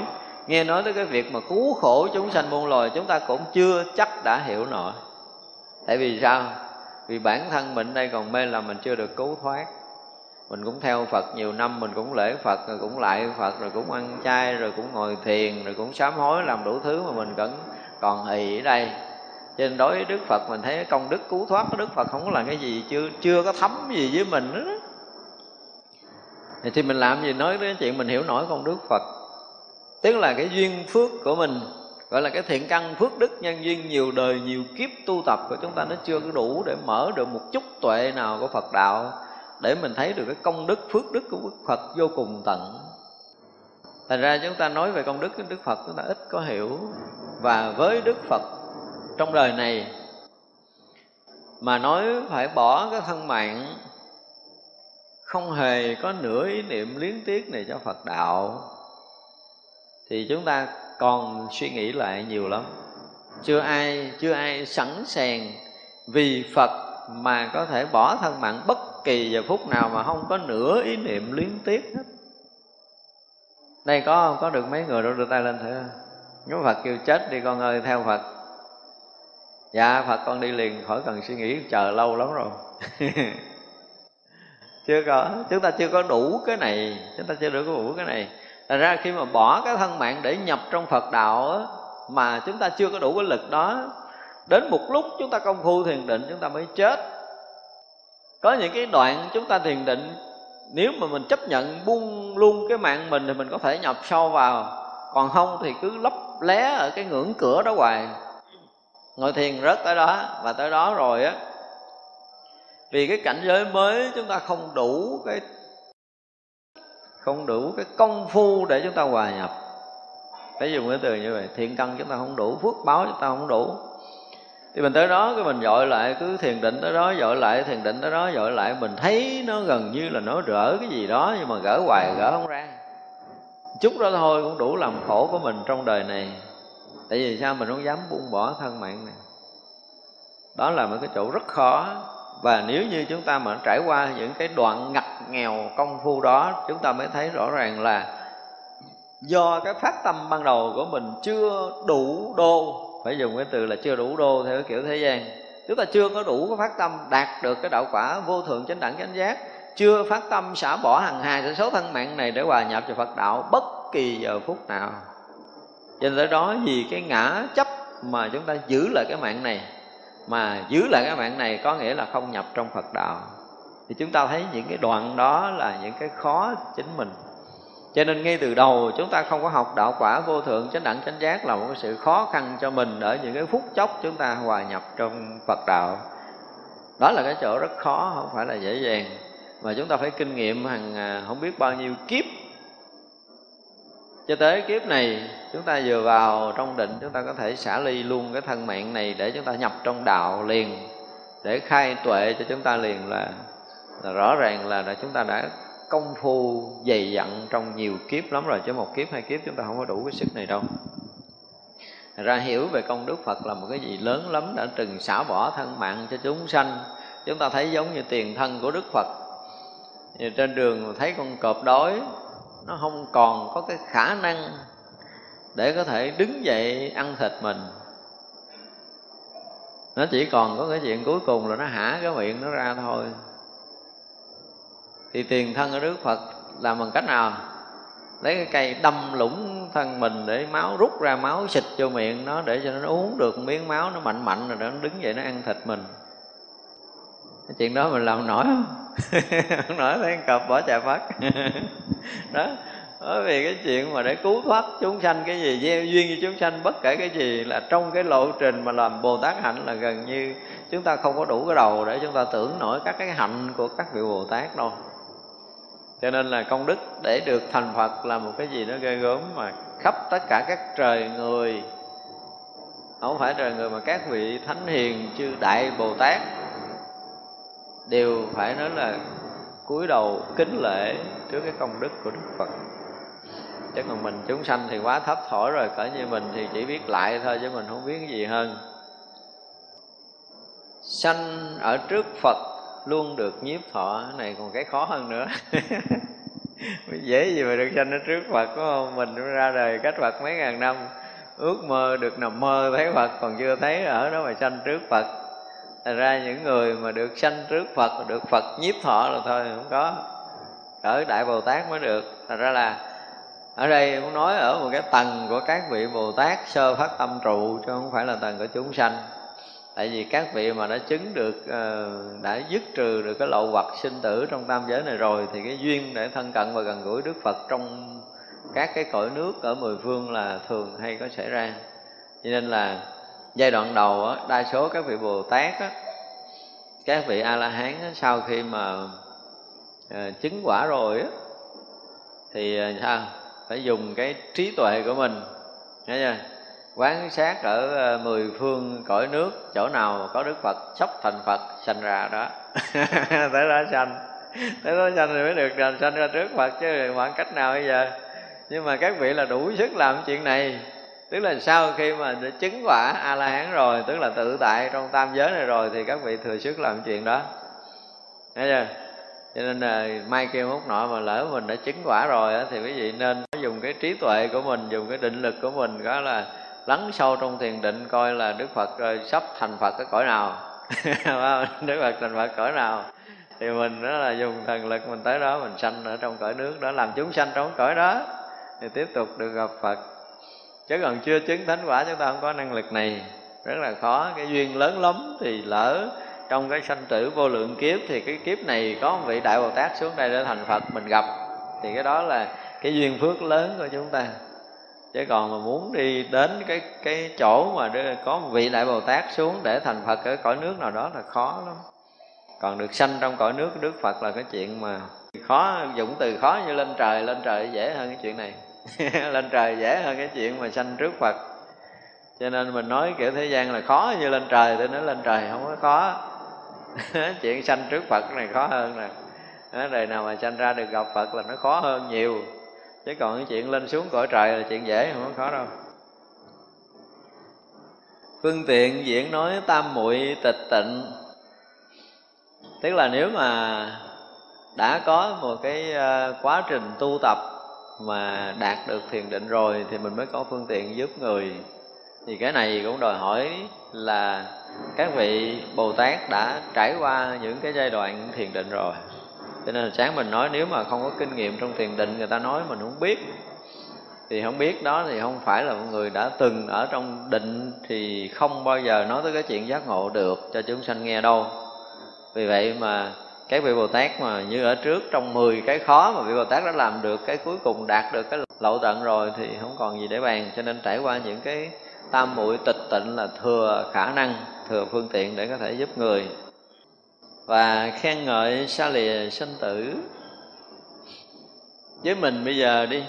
nghe nói tới cái việc mà cứu khổ chúng sanh muôn loài, chúng ta cũng chưa chắc đã hiểu nổi. Tại vì sao? Vì bản thân mình đây còn mê là mình chưa được cứu thoát. Mình cũng theo Phật nhiều năm, mình cũng lễ Phật, rồi cũng lại Phật, rồi cũng ăn chay, rồi cũng ngồi thiền, rồi cũng sám hối làm đủ thứ mà mình vẫn còn hì ở đây. Cho nên đối với Đức Phật mình thấy công đức cứu thoát của Đức Phật không có là cái gì chưa chưa có thấm gì với mình đó thì mình làm gì nói đến chuyện mình hiểu nổi công đức Phật tức là cái duyên phước của mình, gọi là cái thiện căn phước đức nhân duyên nhiều đời, nhiều kiếp tu tập của chúng ta nó chưa có đủ để mở được một chút tuệ nào của Phật đạo để mình thấy được cái công đức, phước đức của Đức Phật vô cùng tận. Thành ra chúng ta nói về công đức của Đức Phật, chúng ta ít có hiểu. Và với Đức Phật trong đời này mà nói phải bỏ cái thân mạng, không hề có nửa ý niệm liếng tiếc này cho Phật đạo thì chúng ta còn suy nghĩ lại nhiều lắm. Chưa ai chưa ai sẵn sàng vì Phật mà có thể bỏ thân mạng bất kỳ giờ phút nào mà không có nửa ý niệm luyến tiếc hết. Đây có không? Có được mấy người đâu đưa tay lên thử. Nếu Phật kêu chết đi, con ơi, theo Phật. Dạ Phật con đi liền, khỏi cần suy nghĩ, chờ lâu lắm rồi. Chưa có, chúng ta chưa có đủ cái này, chúng ta chưa được đủ cái này. Thành ra khi mà bỏ cái thân mạng để nhập trong Phật đạo á, mà chúng ta chưa có đủ cái lực đó đến một lúc chúng ta công phu thiền định chúng ta mới chết. Có những cái đoạn chúng ta thiền định nếu mà mình chấp nhận buông luôn cái mạng mình thì mình có thể nhập sâu vào. Còn không thì cứ lấp lé ở cái ngưỡng cửa đó hoài. Ngồi thiền rớt tới đó và tới đó rồi á vì cái cảnh giới mới chúng ta không đủ cái không đủ cái công phu để chúng ta hòa nhập. Phải dùng cái từ như vậy, thiện căn chúng ta không đủ, phước báo chúng ta không đủ. Thì mình tới đó, cái mình dội lại, cứ thiền định tới đó, dội lại, thiền định tới đó, dội lại, mình thấy nó gần như là nó rỡ cái gì đó, nhưng mà gỡ hoài, gỡ không ra. Chút đó thôi, cũng đủ làm khổ của mình trong đời này. Tại vì sao mình không dám buông bỏ thân mạng này? Đó là một cái chỗ rất khó. Và nếu như chúng ta mà trải qua những cái đoạn ngặt nghèo công phu đó, chúng ta mới thấy rõ ràng là do cái phát tâm ban đầu của mình chưa đủ đô, phải dùng cái từ là chưa đủ đô theo kiểu thế gian. Chúng ta chưa có đủ cái phát tâm đạt được cái đạo quả vô thượng chánh đẳng chánh giác, chưa phát tâm xả bỏ hằng hà sự số thân mạng này để hòa nhập vào Phật đạo bất kỳ giờ phút nào. Cho nên đó vì cái ngã chấp mà chúng ta giữ lại cái mạng này, mà giữ lại cái mạng này có nghĩa là không nhập trong Phật đạo thì chúng ta thấy những cái đoạn đó là những cái khó chính mình. Cho nên ngay từ đầu chúng ta không có học đạo quả vô thượng chánh đẳng chánh giác là một cái sự khó khăn cho mình ở những cái phút chốc chúng ta hòa nhập trong Phật đạo. Đó là cái chỗ rất khó không phải là dễ dàng. Mà chúng ta phải kinh nghiệm hàng à, không biết bao nhiêu kiếp. Cho tới kiếp này chúng ta vừa vào trong định chúng ta có thể xả ly luôn cái thân mạng này để chúng ta nhập trong đạo liền. Để khai tuệ cho chúng ta liền là, là rõ ràng là, là chúng ta đã công phu dày dặn trong nhiều kiếp lắm rồi chứ một kiếp hai kiếp chúng ta không có đủ cái sức này đâu. Ra hiểu về công đức Phật là một cái gì lớn lắm đã từng xả bỏ thân mạng cho chúng sanh. Chúng ta thấy giống như tiền thân của Đức Phật. Thì trên đường thấy con cọp đói nó không còn có cái khả năng để có thể đứng dậy ăn thịt mình. Nó chỉ còn có cái chuyện cuối cùng là nó hả cái miệng nó ra thôi thì tiền thân ở đức phật làm bằng cách nào? Lấy cái cây đâm lũng thân mình để máu rút ra, máu xịt vô miệng nó để cho nó uống được miếng máu, nó mạnh mạnh rồi nó đứng dậy nó ăn thịt mình. Cái chuyện đó mình làm nổi không? Không nổi thấy cọp bỏ trà phát đó, bởi vì cái chuyện mà để cứu thoát chúng sanh cái gì, gieo duyên cho chúng sanh, bất kể cái gì là trong cái lộ trình mà làm bồ tát hạnh là gần như chúng ta không có đủ cái đầu để chúng ta tưởng nổi các cái hạnh của các vị bồ tát đâu cho nên là công đức để được thành phật là một cái gì đó ghê gớm mà khắp tất cả các trời người. Không phải trời người mà các vị thánh hiền chư đại bồ tát đều phải nói là cúi đầu kính lễ trước cái công đức của đức phật. Chứ còn mình chúng sanh thì quá thấp thổi rồi, cỡ như mình thì chỉ biết lại thôi, chứ mình không biết cái gì hơn. Sanh ở trước phật luôn được nhiếp thọ, cái này còn cái khó hơn nữa. Dễ gì mà được sanh ở trước phật, đúng không? Mình ra đời cách phật mấy ngàn năm, ước mơ được nằm mơ thấy phật, còn chưa thấy ở đó mà sanh trước phật. Thành ra những người mà được sanh trước phật, được phật nhiếp thọ là thôi, không có. Ở đại bồ tát mới được. Thành ra là ở đây muốn nói ở một cái tầng của các vị bồ tát sơ phát tâm trụ, chứ không phải là tầng của chúng sanh tại vì các vị mà đã chứng được ờ, đã dứt trừ được cái lậu hoặc sinh tử trong tam giới này rồi thì cái duyên để thân cận và gần gũi đức phật trong các cái cõi nước ở mười phương là thường hay có xảy ra. Cho nên là giai đoạn đầu á, đa số các vị bồ tát á, các vị a la hán á, sau khi mà à, chứng quả rồi á, thì à, sao? Phải dùng cái trí tuệ của mình nghe chưa? Quán sát ở ờ, mười phương cõi nước chỗ nào có đức phật sắp thành phật sanh ra đó. Tới đó sanh. Tới đó sanh thì mới được sanh ra trước phật chứ khoảng cách nào bây giờ? Nhưng mà các vị là đủ sức làm chuyện này. Tức là sau khi mà đã chứng quả a la hán rồi tức là tự tại trong tam giới này rồi thì các vị thừa sức làm chuyện đó. Thấy chưa? Cho nên là mai kia mốt nọ mà lỡ mình đã chứng quả rồi á, thì quý vị nên dùng cái trí tuệ của mình dùng cái định lực của mình đó là lắng sâu trong thiền định coi là đức phật rồi sắp thành phật cái cõi nào. Đức phật thành phật cõi nào? Thì mình đó là dùng thần lực mình tới đó, mình sanh ở trong cõi nước đó, làm chúng sanh trong cõi đó, thì tiếp tục được gặp phật. Chứ còn chưa chứng thánh quả, chúng ta không có năng lực này. Rất là khó. Cái duyên lớn lắm thì lỡ trong cái sanh tử vô lượng kiếp thì cái kiếp này có một vị đại bồ tát xuống đây để thành phật, mình gặp. Thì cái đó là cái duyên phước lớn của chúng ta chứ còn mà muốn đi đến cái cái chỗ mà có một vị đại bồ tát xuống để thành phật ở cõi nước nào đó là khó lắm. Còn được sanh trong cõi nước, đức phật là cái chuyện mà khó, dụng từ khó như lên trời lên trời dễ hơn cái chuyện này. Lên trời dễ hơn cái chuyện mà sanh trước phật. Cho nên mình nói kiểu thế gian là khó như lên trời, tôi nói lên trời không có khó. Chuyện sanh trước phật này khó hơn nè. Đời nào mà sanh ra được gặp phật là nó khó hơn nhiều chứ còn cái chuyện lên xuống cõi trời là chuyện dễ, không có khó đâu. Phương tiện diễn nói tam muội tịch tịnh. Tức là nếu mà đã có một cái ờ, quá trình tu tập mà đạt được thiền định rồi thì mình mới có phương tiện giúp người. Thì cái này cũng đòi hỏi là các vị bồ tát đã trải qua những cái giai đoạn thiền định rồi cho nên là sáng mình nói, nếu mà không có kinh nghiệm trong thiền định, người ta nói mình không biết. Thì không biết đó thì không phải là một người đã từng ở trong định thì không bao giờ nói tới cái chuyện giác ngộ được cho chúng sanh nghe đâu. Vì vậy mà các vị bồ tát mà như ở trước trong 10 cái khó mà vị bồ tát đã làm được, cái cuối cùng đạt được cái lậu tận rồi thì không còn gì để bàn. Cho nên trải qua những cái tam muội tịch tịnh là thừa khả năng, thừa phương tiện để có thể giúp người và khen ngợi xa lìa sanh tử. Với mình bây giờ đi,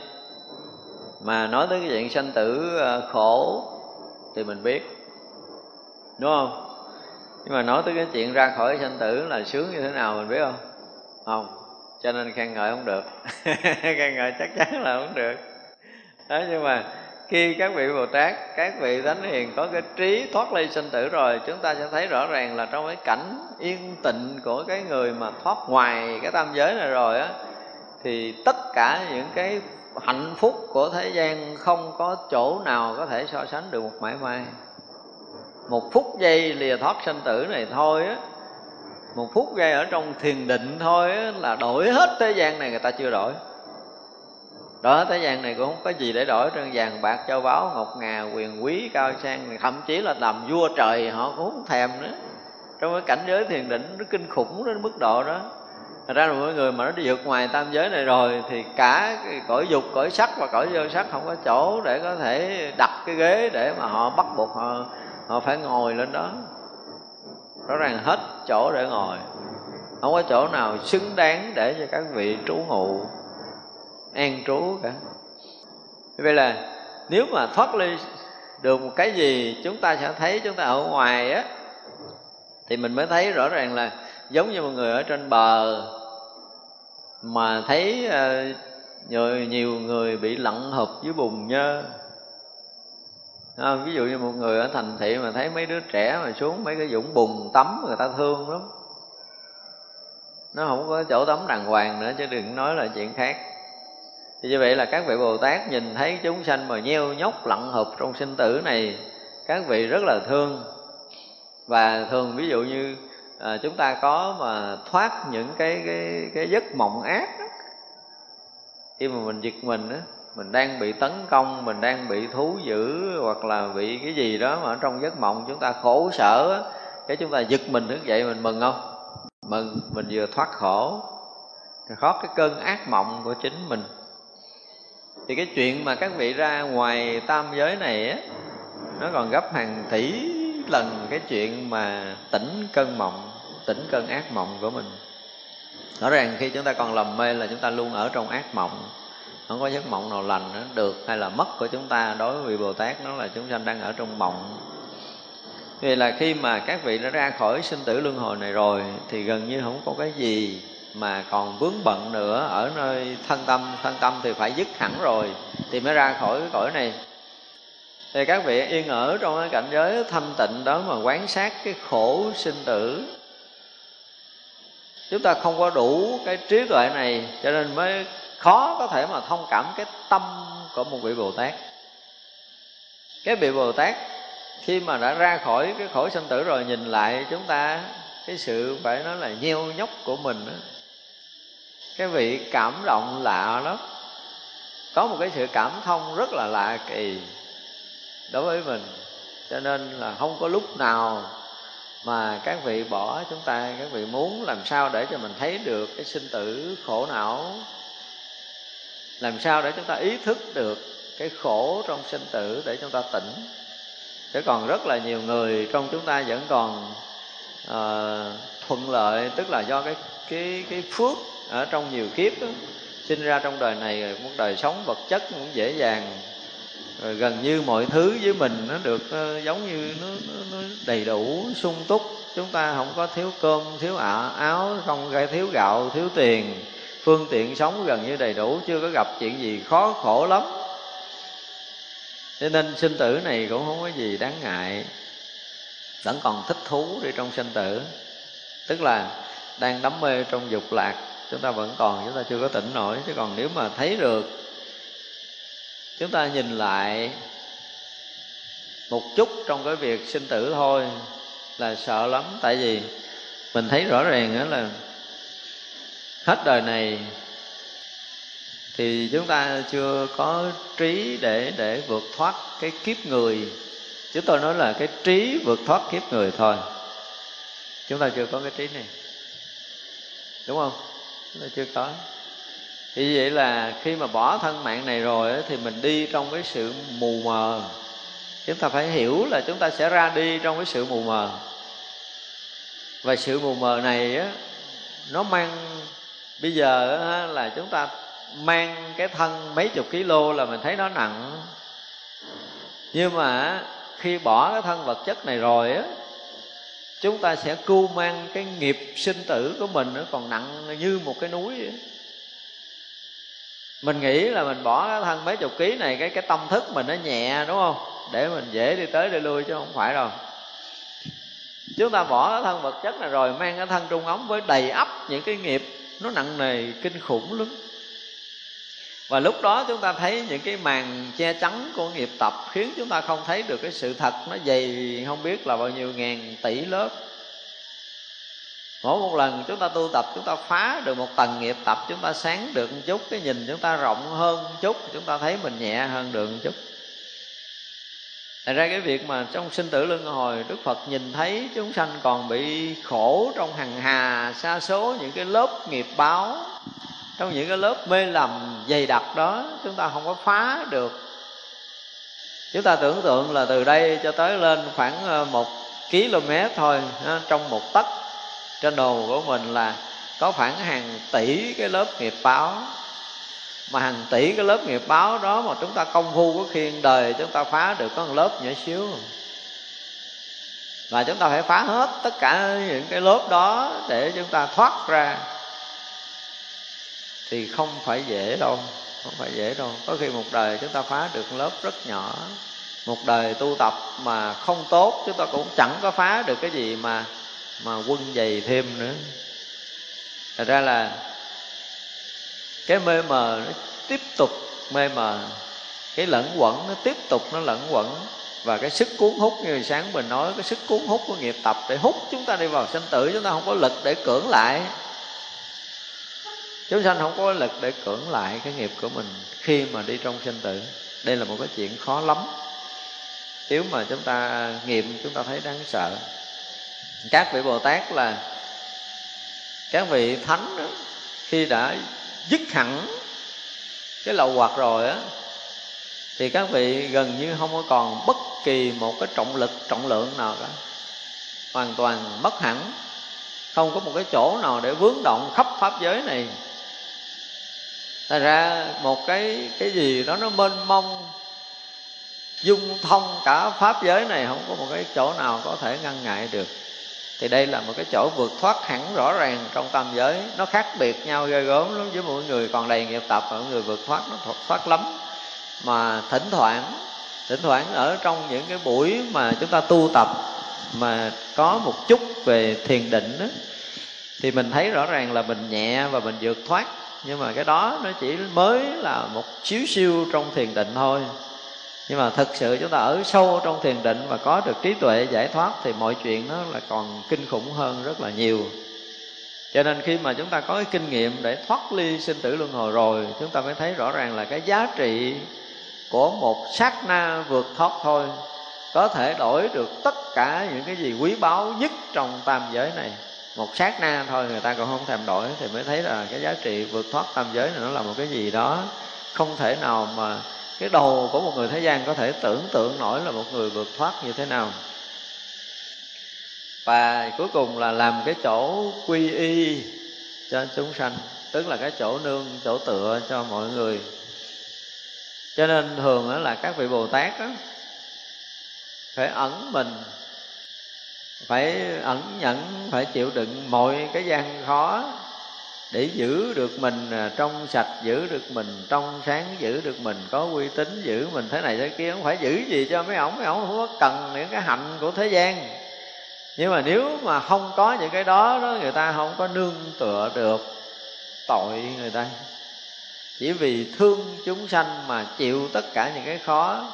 mà nói tới cái chuyện sanh tử ờ, khổ thì mình biết, đúng không? Nhưng mà nói tới cái chuyện ra khỏi sanh tử là sướng như thế nào mình biết không? Không, cho nên khen ngợi không được. Khen ngợi chắc chắn là không được. Đó, nhưng mà khi các vị bồ tát các vị thánh hiền có cái trí thoát ly sinh tử rồi chúng ta sẽ thấy rõ ràng là trong cái cảnh yên tịnh của cái người mà thoát ngoài cái tam giới này rồi á thì tất cả những cái hạnh phúc của thế gian không có chỗ nào có thể so sánh được một mãi may. Một phút giây lìa thoát sinh tử này thôi á một phút giây ở trong thiền định thôi á, là đổi hết thế gian này người ta chưa đổi đó thế gian này cũng không có gì để đổi trên vàng bạc châu báu ngọc ngà quyền quý cao sang thậm chí là làm vua trời họ cũng không thèm nữa trong cái cảnh giới thiền định nó kinh khủng đến mức độ đó Thật ra là mỗi người mà nó đi vượt ngoài tam giới này rồi thì cả cái cõi dục, cõi sắc và cõi vô sắc không có chỗ để có thể đặt cái ghế để mà họ bắt buộc họ họ phải ngồi lên đó. Rõ ràng hết chỗ để ngồi. Không có chỗ nào xứng đáng để cho các vị trú ngụ an trú cả. Vậy là nếu mà thoát ly được một cái gì chúng ta sẽ thấy chúng ta ở ngoài á thì mình mới thấy rõ ràng là giống như một người ở trên bờ mà thấy ờ, nhiều, nhiều người bị lặn hụp dưới bùn nhơ. À, ví dụ như một người ở thành thị mà thấy mấy đứa trẻ mà xuống mấy cái dũng bùn tắm người ta thương lắm. Nó không có chỗ tắm đàng hoàng nữa chứ đừng nói là chuyện khác thì như vậy là các vị bồ tát nhìn thấy chúng sanh mà nheo nhóc lặn hụp trong sinh tử này các vị rất là thương và thường ví dụ như à, chúng ta có mà thoát những cái cái cái giấc mộng ác đó. khi mà mình giật mình đó, mình đang bị tấn công mình đang bị thú dữ hoặc là bị cái gì đó mà ở trong giấc mộng chúng ta khổ sở đó. cái chúng ta giật mình thức dậy mình mừng không mừng mình vừa thoát khổ thoát cái cơn ác mộng của chính mình thì cái chuyện mà các vị ra ngoài tam giới này á, nó còn gấp hàng tỷ lần cái chuyện mà tỉnh cơn mộng, tỉnh cơn ác mộng của mình. Rõ ràng khi chúng ta còn lầm mê là chúng ta luôn ở trong ác mộng. Không có giấc mộng nào lành nữa được hay là mất của chúng ta đối với vị bồ tát, nó là chúng sanh đang ở trong mộng. Vì là khi mà các vị đã ra khỏi sinh tử luân hồi này rồi, thì gần như không có cái gì mà còn vướng bận nữa ở nơi thân tâm thân tâm thì phải dứt hẳn rồi thì mới ra khỏi cái cõi này. Thì các vị yên ở trong cái cảnh giới thanh tịnh đó mà quán sát cái khổ sinh tử. Chúng ta không có đủ cái trí tuệ này cho nên mới khó có thể mà thông cảm cái tâm của một vị bồ tát. Cái vị bồ tát khi mà đã ra khỏi cái khổ sinh tử rồi nhìn lại chúng ta cái sự phải nói là nheo nhóc của mình đó, cái vị cảm động lạ lắm. Có một cái sự cảm thông rất là lạ kỳ đối với mình. Cho nên là không có lúc nào mà các vị bỏ chúng ta các vị muốn làm sao để cho mình thấy được cái sinh tử khổ não? Làm sao để chúng ta ý thức được cái khổ trong sinh tử để chúng ta tỉnh? Chứ còn rất là nhiều người trong chúng ta vẫn còn uh, thuận lợi tức là do cái cái cái phước ở trong nhiều kiếp đó, sinh ra trong đời này một đời sống vật chất cũng dễ dàng. Rồi gần như mọi thứ với mình nó được uh, giống như nó, nó, nó đầy đủ sung túc. Chúng ta không có thiếu cơm thiếu ả, áo không gây thiếu gạo thiếu tiền. Phương tiện sống gần như đầy đủ chưa có gặp chuyện gì khó khổ lắm. Cho nên sinh tử này cũng không có gì đáng ngại. Vẫn còn thích thú đi trong sinh tử. Tức là đang đắm mê trong dục lạc chúng ta vẫn còn, chúng ta chưa có tỉnh nổi. Chứ còn nếu mà thấy được, chúng ta nhìn lại một chút trong cái việc sinh tử thôi là sợ lắm. Tại vì mình thấy rõ ràng đó là hết đời này thì chúng ta chưa có trí để để vượt thoát cái kiếp người. Chúng tôi nói là cái trí vượt thoát kiếp người thôi. Chúng ta chưa có cái trí này. Đúng không? Nó chưa có. Thì vậy là khi mà bỏ thân mạng này rồi thì mình đi trong cái sự mù mờ. Chúng ta phải hiểu là chúng ta sẽ ra đi trong cái sự mù mờ. Và sự mù mờ này á nó mang bây giờ á, là chúng ta mang cái thân mấy chục kg là mình thấy nó nặng. Nhưng mà khi bỏ cái thân vật chất này rồi á chúng ta sẽ cưu mang cái nghiệp sinh tử của mình nó còn nặng như một cái núi vậy mình nghĩ là mình bỏ cái thân mấy chục ký này, cái cái tâm thức mình nó nhẹ, đúng không? Để mình dễ đi tới đi lui chứ không phải đâu. Chúng ta bỏ cái thân vật chất này rồi, mang cái thân trung ống với đầy ắp những cái nghiệp nó nặng nề, kinh khủng lắm và lúc đó chúng ta thấy những cái màn che chắn của nghiệp tập khiến chúng ta không thấy được cái sự thật nó dày không biết là bao nhiêu ngàn tỷ lớp. Mỗi một lần chúng ta tu tập, chúng ta phá được một tầng nghiệp tập, chúng ta sáng được một chút, cái nhìn chúng ta rộng hơn một chút, chúng ta thấy mình nhẹ hơn được một chút. Thật ra cái việc mà trong sinh tử luân hồi, Đức Phật nhìn thấy chúng sanh còn bị khổ trong hằng hà xa số những cái lớp nghiệp báo trong những cái lớp mê lầm dày đặc đó, chúng ta không có phá được. Chúng ta tưởng tượng là từ đây cho tới lên khoảng ờ, một km thôi trong một tấc. Trên đồ của mình là có khoảng hàng tỷ cái lớp nghiệp báo. Mà hàng tỷ cái lớp nghiệp báo đó mà chúng ta công phu có khi đời, chúng ta phá được có một lớp nhỏ xíu. Và chúng ta phải phá hết tất cả những cái lớp đó để chúng ta thoát ra thì không phải dễ đâu, không phải dễ đâu. Có khi một đời chúng ta phá được lớp rất nhỏ. Một đời tu tập mà không tốt, chúng ta cũng chẳng có phá được cái gì mà mà quân dày thêm nữa. Thật ra là cái mê mờ nó tiếp tục mê mờ. Cái lẫn quẩn nó tiếp tục nó lẫn quẩn. Và cái sức cuốn hút, như sáng mình nói, cái sức cuốn hút của nghiệp tập để hút chúng ta đi vào sinh tử, chúng ta không có lực để cưỡng lại chúng sanh không có lực để cưỡng lại cái nghiệp của mình khi mà đi trong sinh tử. Đây là một cái chuyện khó lắm. Nếu mà chúng ta nghiệm chúng ta thấy đáng sợ. Các vị bồ tát là các vị thánh đó, khi đã dứt hẳn cái lậu hoặc rồi á thì các vị gần như không có còn bất kỳ một cái trọng lực trọng lượng nào cả. Hoàn toàn mất hẳn. Không có một cái chỗ nào để vướng động khắp pháp giới này thành ra một cái cái gì đó nó mênh mông dung thông cả pháp giới này không có một cái chỗ nào có thể ngăn ngại được. Thì đây là một cái chỗ vượt thoát hẳn rõ ràng trong tam giới. Nó khác biệt nhau ghê gớm lắm với mỗi người. Còn đầy nghiệp tập và người vượt thoát nó thoát lắm. Mà thỉnh thoảng thỉnh thoảng ở trong những cái buổi mà chúng ta tu tập mà có một chút về thiền định đó, thì mình thấy rõ ràng là mình nhẹ và mình vượt thoát nhưng mà cái đó nó chỉ mới là một xíu siêu trong thiền định thôi. Nhưng mà thực sự chúng ta ở sâu trong thiền định và có được trí tuệ giải thoát thì mọi chuyện nó là còn kinh khủng hơn rất là nhiều. Cho nên khi mà chúng ta có cái kinh nghiệm để thoát ly sinh tử luân hồi rồi, chúng ta mới thấy rõ ràng là cái giá trị của một sát na vượt thoát thôi có thể đổi được tất cả những cái gì quý báu nhất trong tam giới này một sát na thôi người ta còn không thèm đổi thì mới thấy là cái giá trị vượt thoát tam giới này nó là một cái gì đó không thể nào mà cái đầu của một người thế gian có thể tưởng tượng nổi là một người vượt thoát như thế nào. Và cuối cùng là làm cái chỗ quy y cho chúng sanh tức là cái chỗ nương chỗ tựa cho mọi người. Cho nên thường đó là các vị bồ tát đó, phải ẩn mình phải ẩn nhẫn, phải chịu đựng mọi cái gian khó để giữ được mình à, trong sạch, giữ được mình, trong sáng, giữ được mình, có uy tín, giữ mình thế này thế kia. Không phải giữ gì cho mấy ổng mấy ổng không có cần những cái hạnh của thế gian. Nhưng mà nếu mà không có những cái đó đó người ta không có nương tựa được tội người ta. Chỉ vì thương chúng sanh mà chịu tất cả những cái khó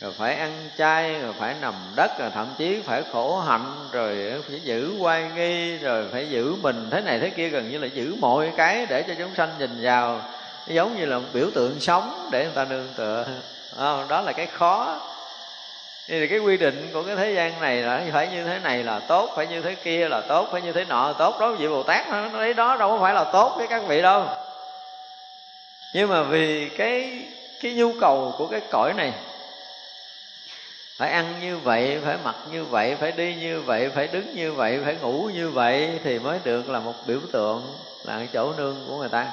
rồi phải ăn chay, rồi phải nằm đất, rồi thậm chí phải khổ hạnh, rồi phải giữ quay nghi, rồi phải giữ mình. Thế này thế kia gần như là giữ mọi cái để cho chúng sanh nhìn vào. Giống như là một biểu tượng sống để người ta nương tựa. Ờ, đó là cái khó. Thì cái quy định của cái thế gian này là phải như thế này là tốt, phải như thế kia là tốt, phải như thế nọ là tốt. Đó vị bồ tát nó lấy đó đâu có phải là tốt với các vị đâu. Nhưng mà vì cái cái nhu cầu của cái cõi này phải ăn như vậy phải mặc như vậy phải đi như vậy phải đứng như vậy phải ngủ như vậy thì mới được là một biểu tượng là chỗ nương của người ta.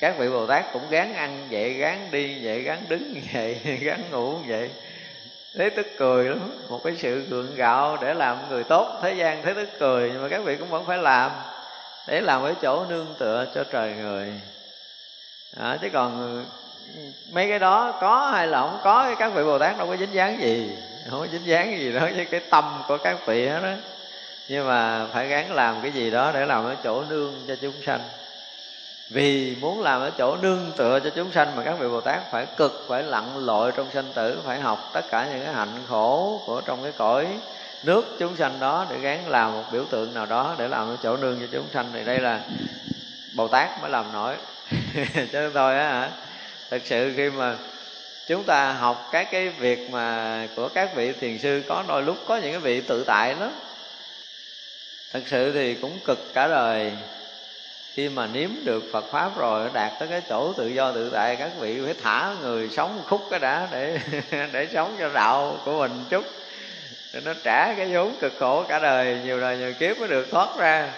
Các vị bồ tát cũng gán ăn vậy gán đi vậy gán đứng vậy gán ngủ vậy. Thấy tức cười lắm một cái sự gượng gạo để làm người tốt thế gian thấy tức cười nhưng mà các vị cũng vẫn phải làm để làm cái chỗ nương tựa cho trời người. À, chứ còn mấy cái đó có hay là không có các vị bồ tát đâu có dính dáng gì. Không có dính dáng gì đó với cái tâm của các vị đó, đó nhưng mà phải gắng làm cái gì đó để làm ở chỗ nương cho chúng sanh. Vì muốn làm ở chỗ nương tựa cho chúng sanh mà các vị bồ tát phải cực phải lặn lội trong sanh tử phải học tất cả những cái hạnh khổ của trong cái cõi nước chúng sanh đó để gắng làm một biểu tượng nào đó để làm ở chỗ nương cho chúng sanh. Thì đây là bồ tát mới làm nổi. Chứ thôi á hả? Thực sự khi mà chúng ta học các cái việc mà của các vị thiền sư, có đôi lúc có những cái vị tự tại lắm. Thật sự thì cũng cực cả đời. Khi mà nếm được Phật pháp rồi, đạt tới cái chỗ tự do tự tại, các vị phải thả người sống khúc cái đã để để sống cho đạo của mình chút. Để nó trả cái vốn cực khổ cả đời, nhiều đời nhiều kiếp mới được thoát ra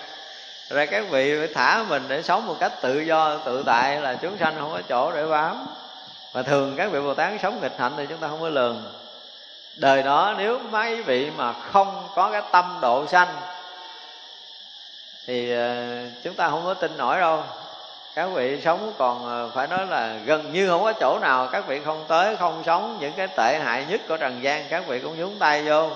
ra các vị phải thả mình để sống một cách tự do, tự tại là chúng sanh không có chỗ để bám. Và thường các vị bồ tát sống nghịch hạnh thì chúng ta không có lường. Đời đó nếu mấy vị mà không có cái tâm độ sanh, thì ờ, chúng ta không có tin nổi đâu. Các vị sống còn ờ, phải nói là gần như không có chỗ nào các vị không tới, không sống những cái tệ hại nhất của trần gian, các vị cũng nhúng tay vô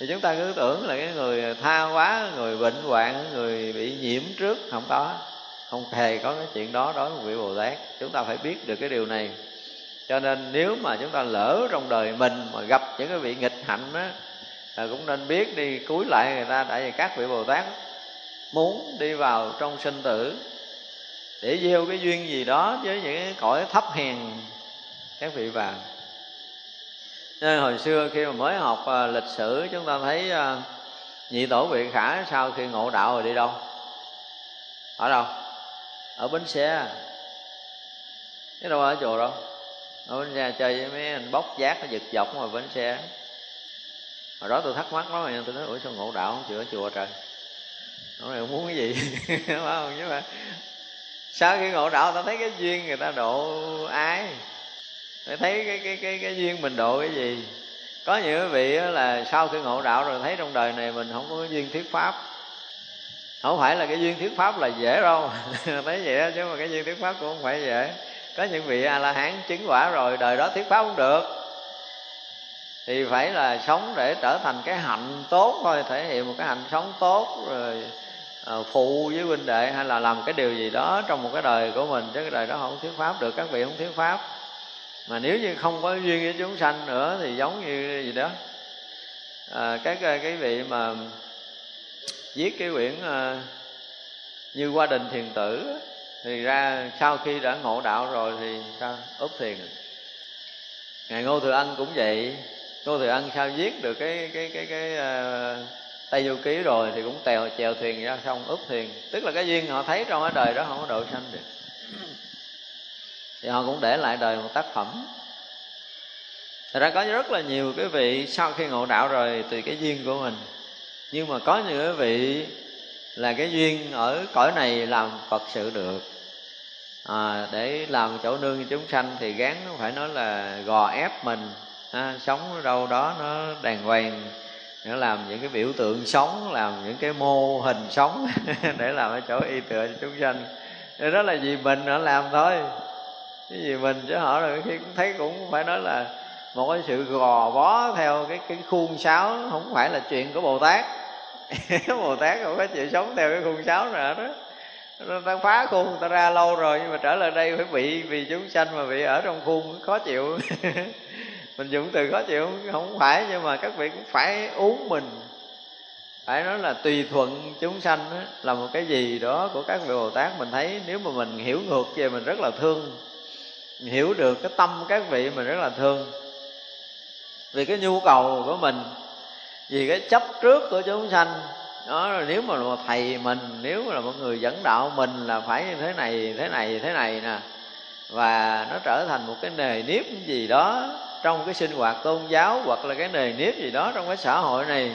thì chúng ta cứ tưởng là cái người tha quá, người bệnh hoạn, người bị nhiễm trước, không có. Không hề có cái chuyện đó đối với vị bồ tát. Chúng ta phải biết được cái điều này. Cho nên nếu mà chúng ta lỡ trong đời mình mà gặp những cái vị nghịch hạnh á, là cũng nên biết đi cúi lại người ta. Tại vì các vị bồ tát muốn đi vào trong sinh tử để gieo cái duyên gì đó với những cái cõi thấp hèn các vị vào nên hồi xưa khi mà mới học à, lịch sử chúng ta thấy à, nhị tổ vị khả sau khi ngộ đạo rồi đi đâu? Ở đâu? Ở bến xe. Cái đâu ở chùa đâu. Ở bến xe chơi với mấy anh bóc giác nó giật dọc ngoài bến xe. Hồi đó tôi thắc mắc lắm mà tôi nói ủa sao ngộ đạo không chịu ở chùa trời? Ông này muốn cái gì? Phải không nhưng mà sau khi ngộ đạo ta thấy cái duyên người ta độ ái? Để thấy cái cái cái cái duyên mình độ cái gì? Có những vị là sau khi ngộ đạo rồi thấy trong đời này mình không có cái duyên thuyết pháp. Không phải là cái duyên thuyết pháp là dễ đâu. Thấy vậy đó chứ mà cái duyên thuyết pháp cũng không phải dễ. Có những vị a la hán chứng quả rồi, đời đó thuyết pháp không được. Thì phải là sống để trở thành cái hạnh tốt thôi, thể hiện một cái hạnh sống tốt rồi ờ, phụ với huynh đệ, hay là làm cái điều gì đó trong một cái đời của mình, chứ cái đời đó không thuyết pháp được, các vị không thuyết pháp mà nếu như không có duyên với chúng sanh nữa thì giống như gì đó. À, các cái vị mà viết cái quyển à, như qua đình thiền tử thì ra sau khi đã ngộ đạo rồi thì sao? Ốp thiền. Ngài ngô thừa ân cũng vậy. Ngô thừa ân sao viết được cái cái cái cái uh, tây du ký rồi thì cũng tèo chèo thuyền ra xong úp thuyền tức là cái duyên họ thấy trong cái đời đó không có độ sanh được thì họ cũng để lại đời một tác phẩm. Thật ra có rất là nhiều cái vị sau khi ngộ đạo rồi tùy cái duyên của mình. Nhưng mà có những cái vị là cái duyên ở cõi này làm Phật sự được. À, Để làm chỗ nương chúng sanh thì gán phải nói là gò ép mình. À, Sống đâu đó nó đàng hoàng nó làm những cái biểu tượng sống làm những cái mô hình sống để làm ở chỗ y tựa cho chúng sanh. Đó là vì mình nó làm thôi cái gì mình chứ họ rồi khi thấy cũng phải nói là một cái sự gò bó theo cái cái khuôn sáo không phải là chuyện của bồ tát. Bồ tát không có chịu sống theo cái khuôn sáo nữa đó. Nó ta phá khuôn người ta ra lâu rồi nhưng mà trở lại đây phải bị vì chúng sanh mà bị ở trong khuôn khó chịu. Mình dùng từ khó chịu không phải nhưng mà các vị cũng phải uống mình. Phải nói là tùy thuận chúng sanh đó, là một cái gì đó của các vị bồ tát. Mình thấy nếu mà mình hiểu ngược về mình rất là thương hiểu được cái tâm các vị mình rất là thương. Vì cái nhu cầu của mình, vì cái chấp trước của chúng sanh. Đó là nếu mà một thầy mình, nếu mà là một người dẫn đạo mình là phải như thế này thế này thế này nè. Và nó trở thành một cái nề nếp gì đó trong cái sinh hoạt tôn giáo hoặc là cái nề nếp gì đó trong cái xã hội này.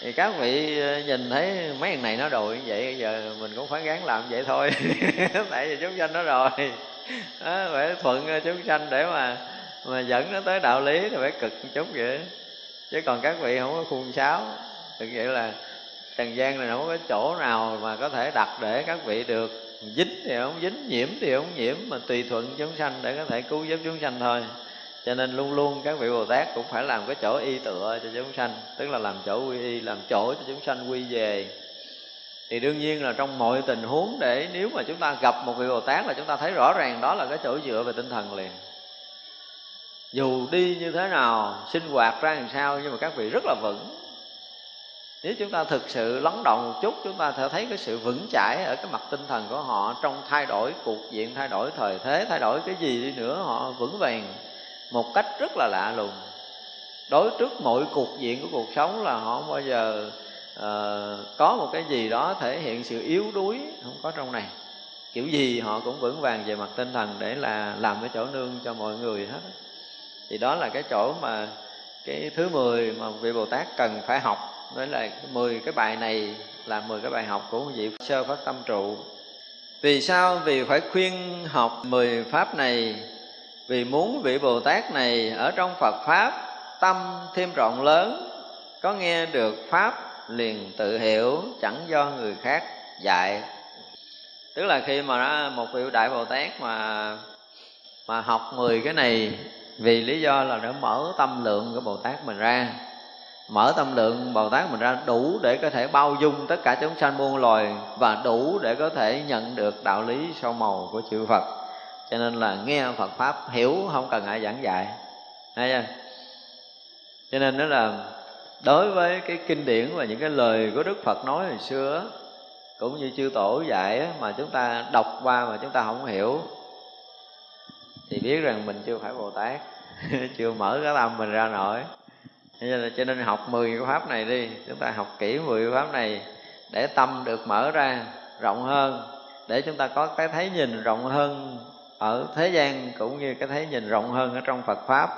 Thì các vị ờ, nhìn thấy mấy thằng này nó đội như vậy giờ mình cũng phải gắng làm vậy thôi. Tại vì chúng sanh nó rồi đó, phải thuận ờ, chúng sanh để mà mà dẫn nó tới đạo lý thì phải cực một chút vậy. Chứ còn các vị không có khuôn sáo thực vậy là trần gian này không có chỗ nào mà có thể đặt để các vị được. Dính thì không dính nhiễm thì không nhiễm mà tùy thuận chúng sanh để có thể cứu giúp chúng sanh thôi. Cho nên luôn luôn các vị bồ tát cũng phải làm cái chỗ y tựa cho chúng sanh tức là làm chỗ quy y làm chỗ cho chúng sanh quy về thì đương nhiên là trong mọi tình huống để nếu mà chúng ta gặp một vị bồ tát là chúng ta thấy rõ ràng đó là cái chỗ dựa về tinh thần liền. Dù đi như thế nào, sinh hoạt ra làm sao nhưng mà các vị rất là vững. Nếu chúng ta thực sự lắng động một chút, chúng ta sẽ thấy cái sự vững chãi ở cái mặt tinh thần của họ trong thay đổi cuộc diện, thay đổi thời thế, thay đổi cái gì đi nữa, họ vững vàng một cách rất là lạ lùng. Đối trước mọi cuộc diện của cuộc sống là họ không bao giờ uh, có một cái gì đó thể hiện sự yếu đuối không có trong này. Kiểu gì họ cũng vững vàng về mặt tinh thần để là làm cái chỗ nương cho mọi người hết. Thì đó là cái chỗ mà cái thứ 10 mà vị Bồ Tát cần phải học. Đó là 10 cái bài này là 10 cái bài học của vị sơ phát tâm trụ. Vì sao? Vì phải khuyên học 10 pháp này. Vì muốn vị Bồ Tát này ở trong Phật pháp tâm thêm rộng lớn có nghe được pháp liền tự hiểu chẳng do người khác dạy. Tức là khi mà một vị đại bồ tát mà mà học 10 cái này, vì lý do là để mở tâm lượng của bồ tát mình ra. Mở tâm lượng bồ tát mình ra đủ để có thể bao dung tất cả chúng sanh muôn loài và đủ để có thể nhận được đạo lý sâu màu của chư phật. Cho nên là nghe phật pháp hiểu không cần ai giảng dạy. Hay chưa? Cho nên đó là đối với cái kinh điển và những cái lời của đức phật nói hồi xưa cũng như chư tổ dạy mà chúng ta đọc qua mà chúng ta không hiểu, thì biết rằng mình chưa phải bồ tát, chưa mở cái tâm mình ra nổi. Cho nên học 10 cái pháp này đi, chúng ta học kỹ 10 cái pháp này để tâm được mở ra rộng hơn, để chúng ta có cái thấy nhìn rộng hơn ở thế gian cũng như cái thấy nhìn rộng hơn ở trong Phật pháp.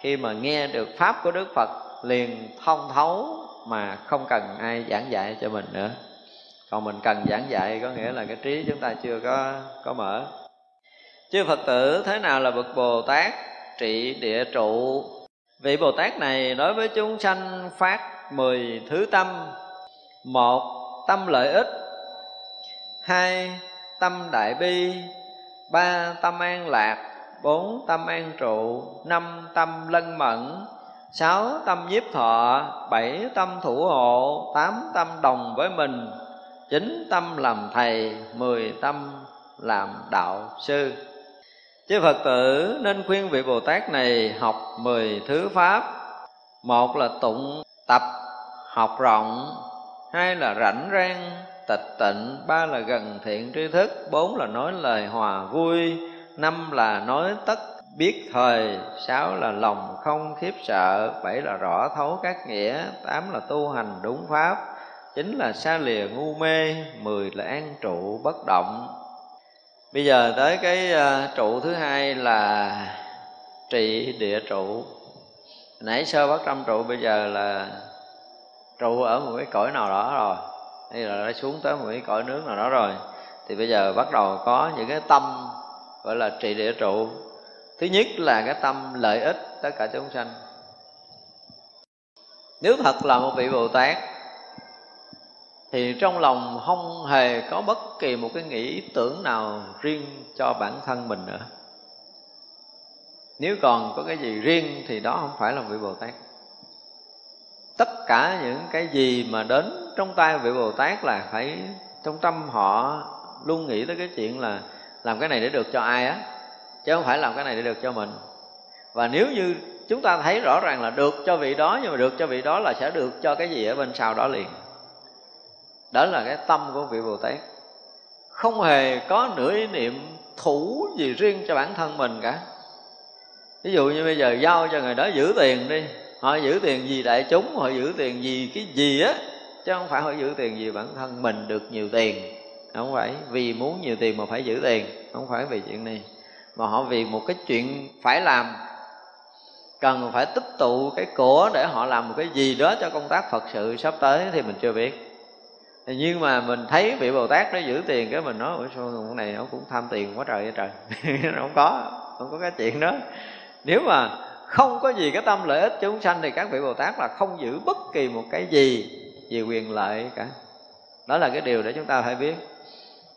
Khi mà nghe được pháp của Đức Phật liền thông thấu mà không cần ai giảng dạy cho mình nữa. Còn mình cần giảng dạy có nghĩa là cái trí chúng ta chưa có có mở. Chư phật tử, thế nào là bậc bồ tát? Trị địa trụ. Vị bồ tát này đối với chúng sanh phát mười thứ tâm. Một, tâm lợi ích. Hai, tâm đại bi. Ba, tâm an lạc. Bốn, tâm an trụ. Năm, tâm lân mẫn sáu tâm nhiếp thọ, bảy tâm thủ hộ, tám tâm đồng với mình, chín tâm làm thầy, mười tâm làm đạo sư. Chư phật tử nên khuyên vị bồ tát này học mười thứ pháp. Một là tụng, tập, học rộng. Hai là rảnh rang, tịch tịnh. Ba là gần thiện tri thức. Bốn là nói lời hòa vui. Năm là nói tất biết thời, sáu là lòng không khiếp sợ, bảy là rõ thấu các nghĩa, tám là tu hành đúng pháp chính là xa lìa ngu mê, mười là an trụ bất động. Bây giờ tới cái ờ, trụ thứ hai là trị địa trụ. Nãy sơ bắt trăm trụ, bây giờ là trụ ở một cái cõi nào đó rồi, hay là đã xuống tới một cái cõi nước nào đó rồi, thì bây giờ bắt đầu có những cái tâm gọi là trị địa trụ thứ nhất là cái tâm lợi ích tất cả chúng sanh. Nếu thật là một vị bồ tát, thì trong lòng không hề có bất kỳ một cái nghĩ tưởng nào riêng cho bản thân mình nữa. Nếu còn có cái gì riêng thì đó không phải là vị bồ tát. Tất cả những cái gì mà đến trong tay vị bồ tát là phải trong tâm họ luôn nghĩ tới cái chuyện là làm cái này để được cho ai á chứ không phải làm cái này để được cho mình. Và nếu như chúng ta thấy rõ ràng là được cho vị đó, nhưng mà được cho vị đó là sẽ được cho cái gì ở bên sau đó liền. Đó là cái tâm của vị bồ tát. Không hề có nửa ý niệm thủ gì riêng cho bản thân mình cả. Ví dụ như bây giờ giao cho người đó giữ tiền đi. Họ giữ tiền gì đại chúng, họ giữ tiền gì cái gì á? Chứ không phải họ giữ tiền gì bản thân mình được nhiều tiền. Không phải vì muốn nhiều tiền mà phải giữ tiền. Không phải vì chuyện này mà họ vì một cái chuyện phải làm, cần phải tích tụ cái của để họ làm một cái gì đó cho công tác phật sự sắp tới thì mình chưa biết. Nhưng mà mình thấy vị bồ tát đó giữ tiền cái mình nói ủa sao con này nó cũng tham tiền quá trời vậy trời. Nó không có không có cái chuyện đó. Nếu mà không có gì cái tâm lợi ích chúng sanh thì các vị bồ tát là không giữ bất kỳ một cái gì về quyền lợi cả. Đó là cái điều để chúng ta phải biết.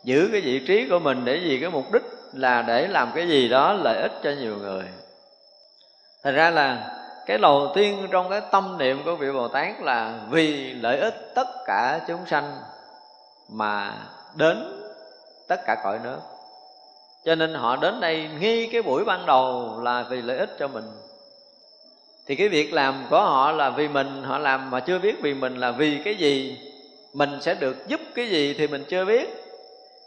Giữ cái vị trí của mình để vì cái mục đích là để làm cái gì đó lợi ích cho nhiều người. Thành ra là cái đầu tiên trong cái tâm niệm của vị bồ tát là vì lợi ích tất cả chúng sanh mà đến tất cả cõi nước. Cho nên họ đến đây ngay cái buổi ban đầu là vì lợi ích cho mình. Thì cái việc làm của họ là vì mình, họ làm mà chưa biết vì mình là vì cái gì, mình sẽ được giúp cái gì thì mình chưa biết.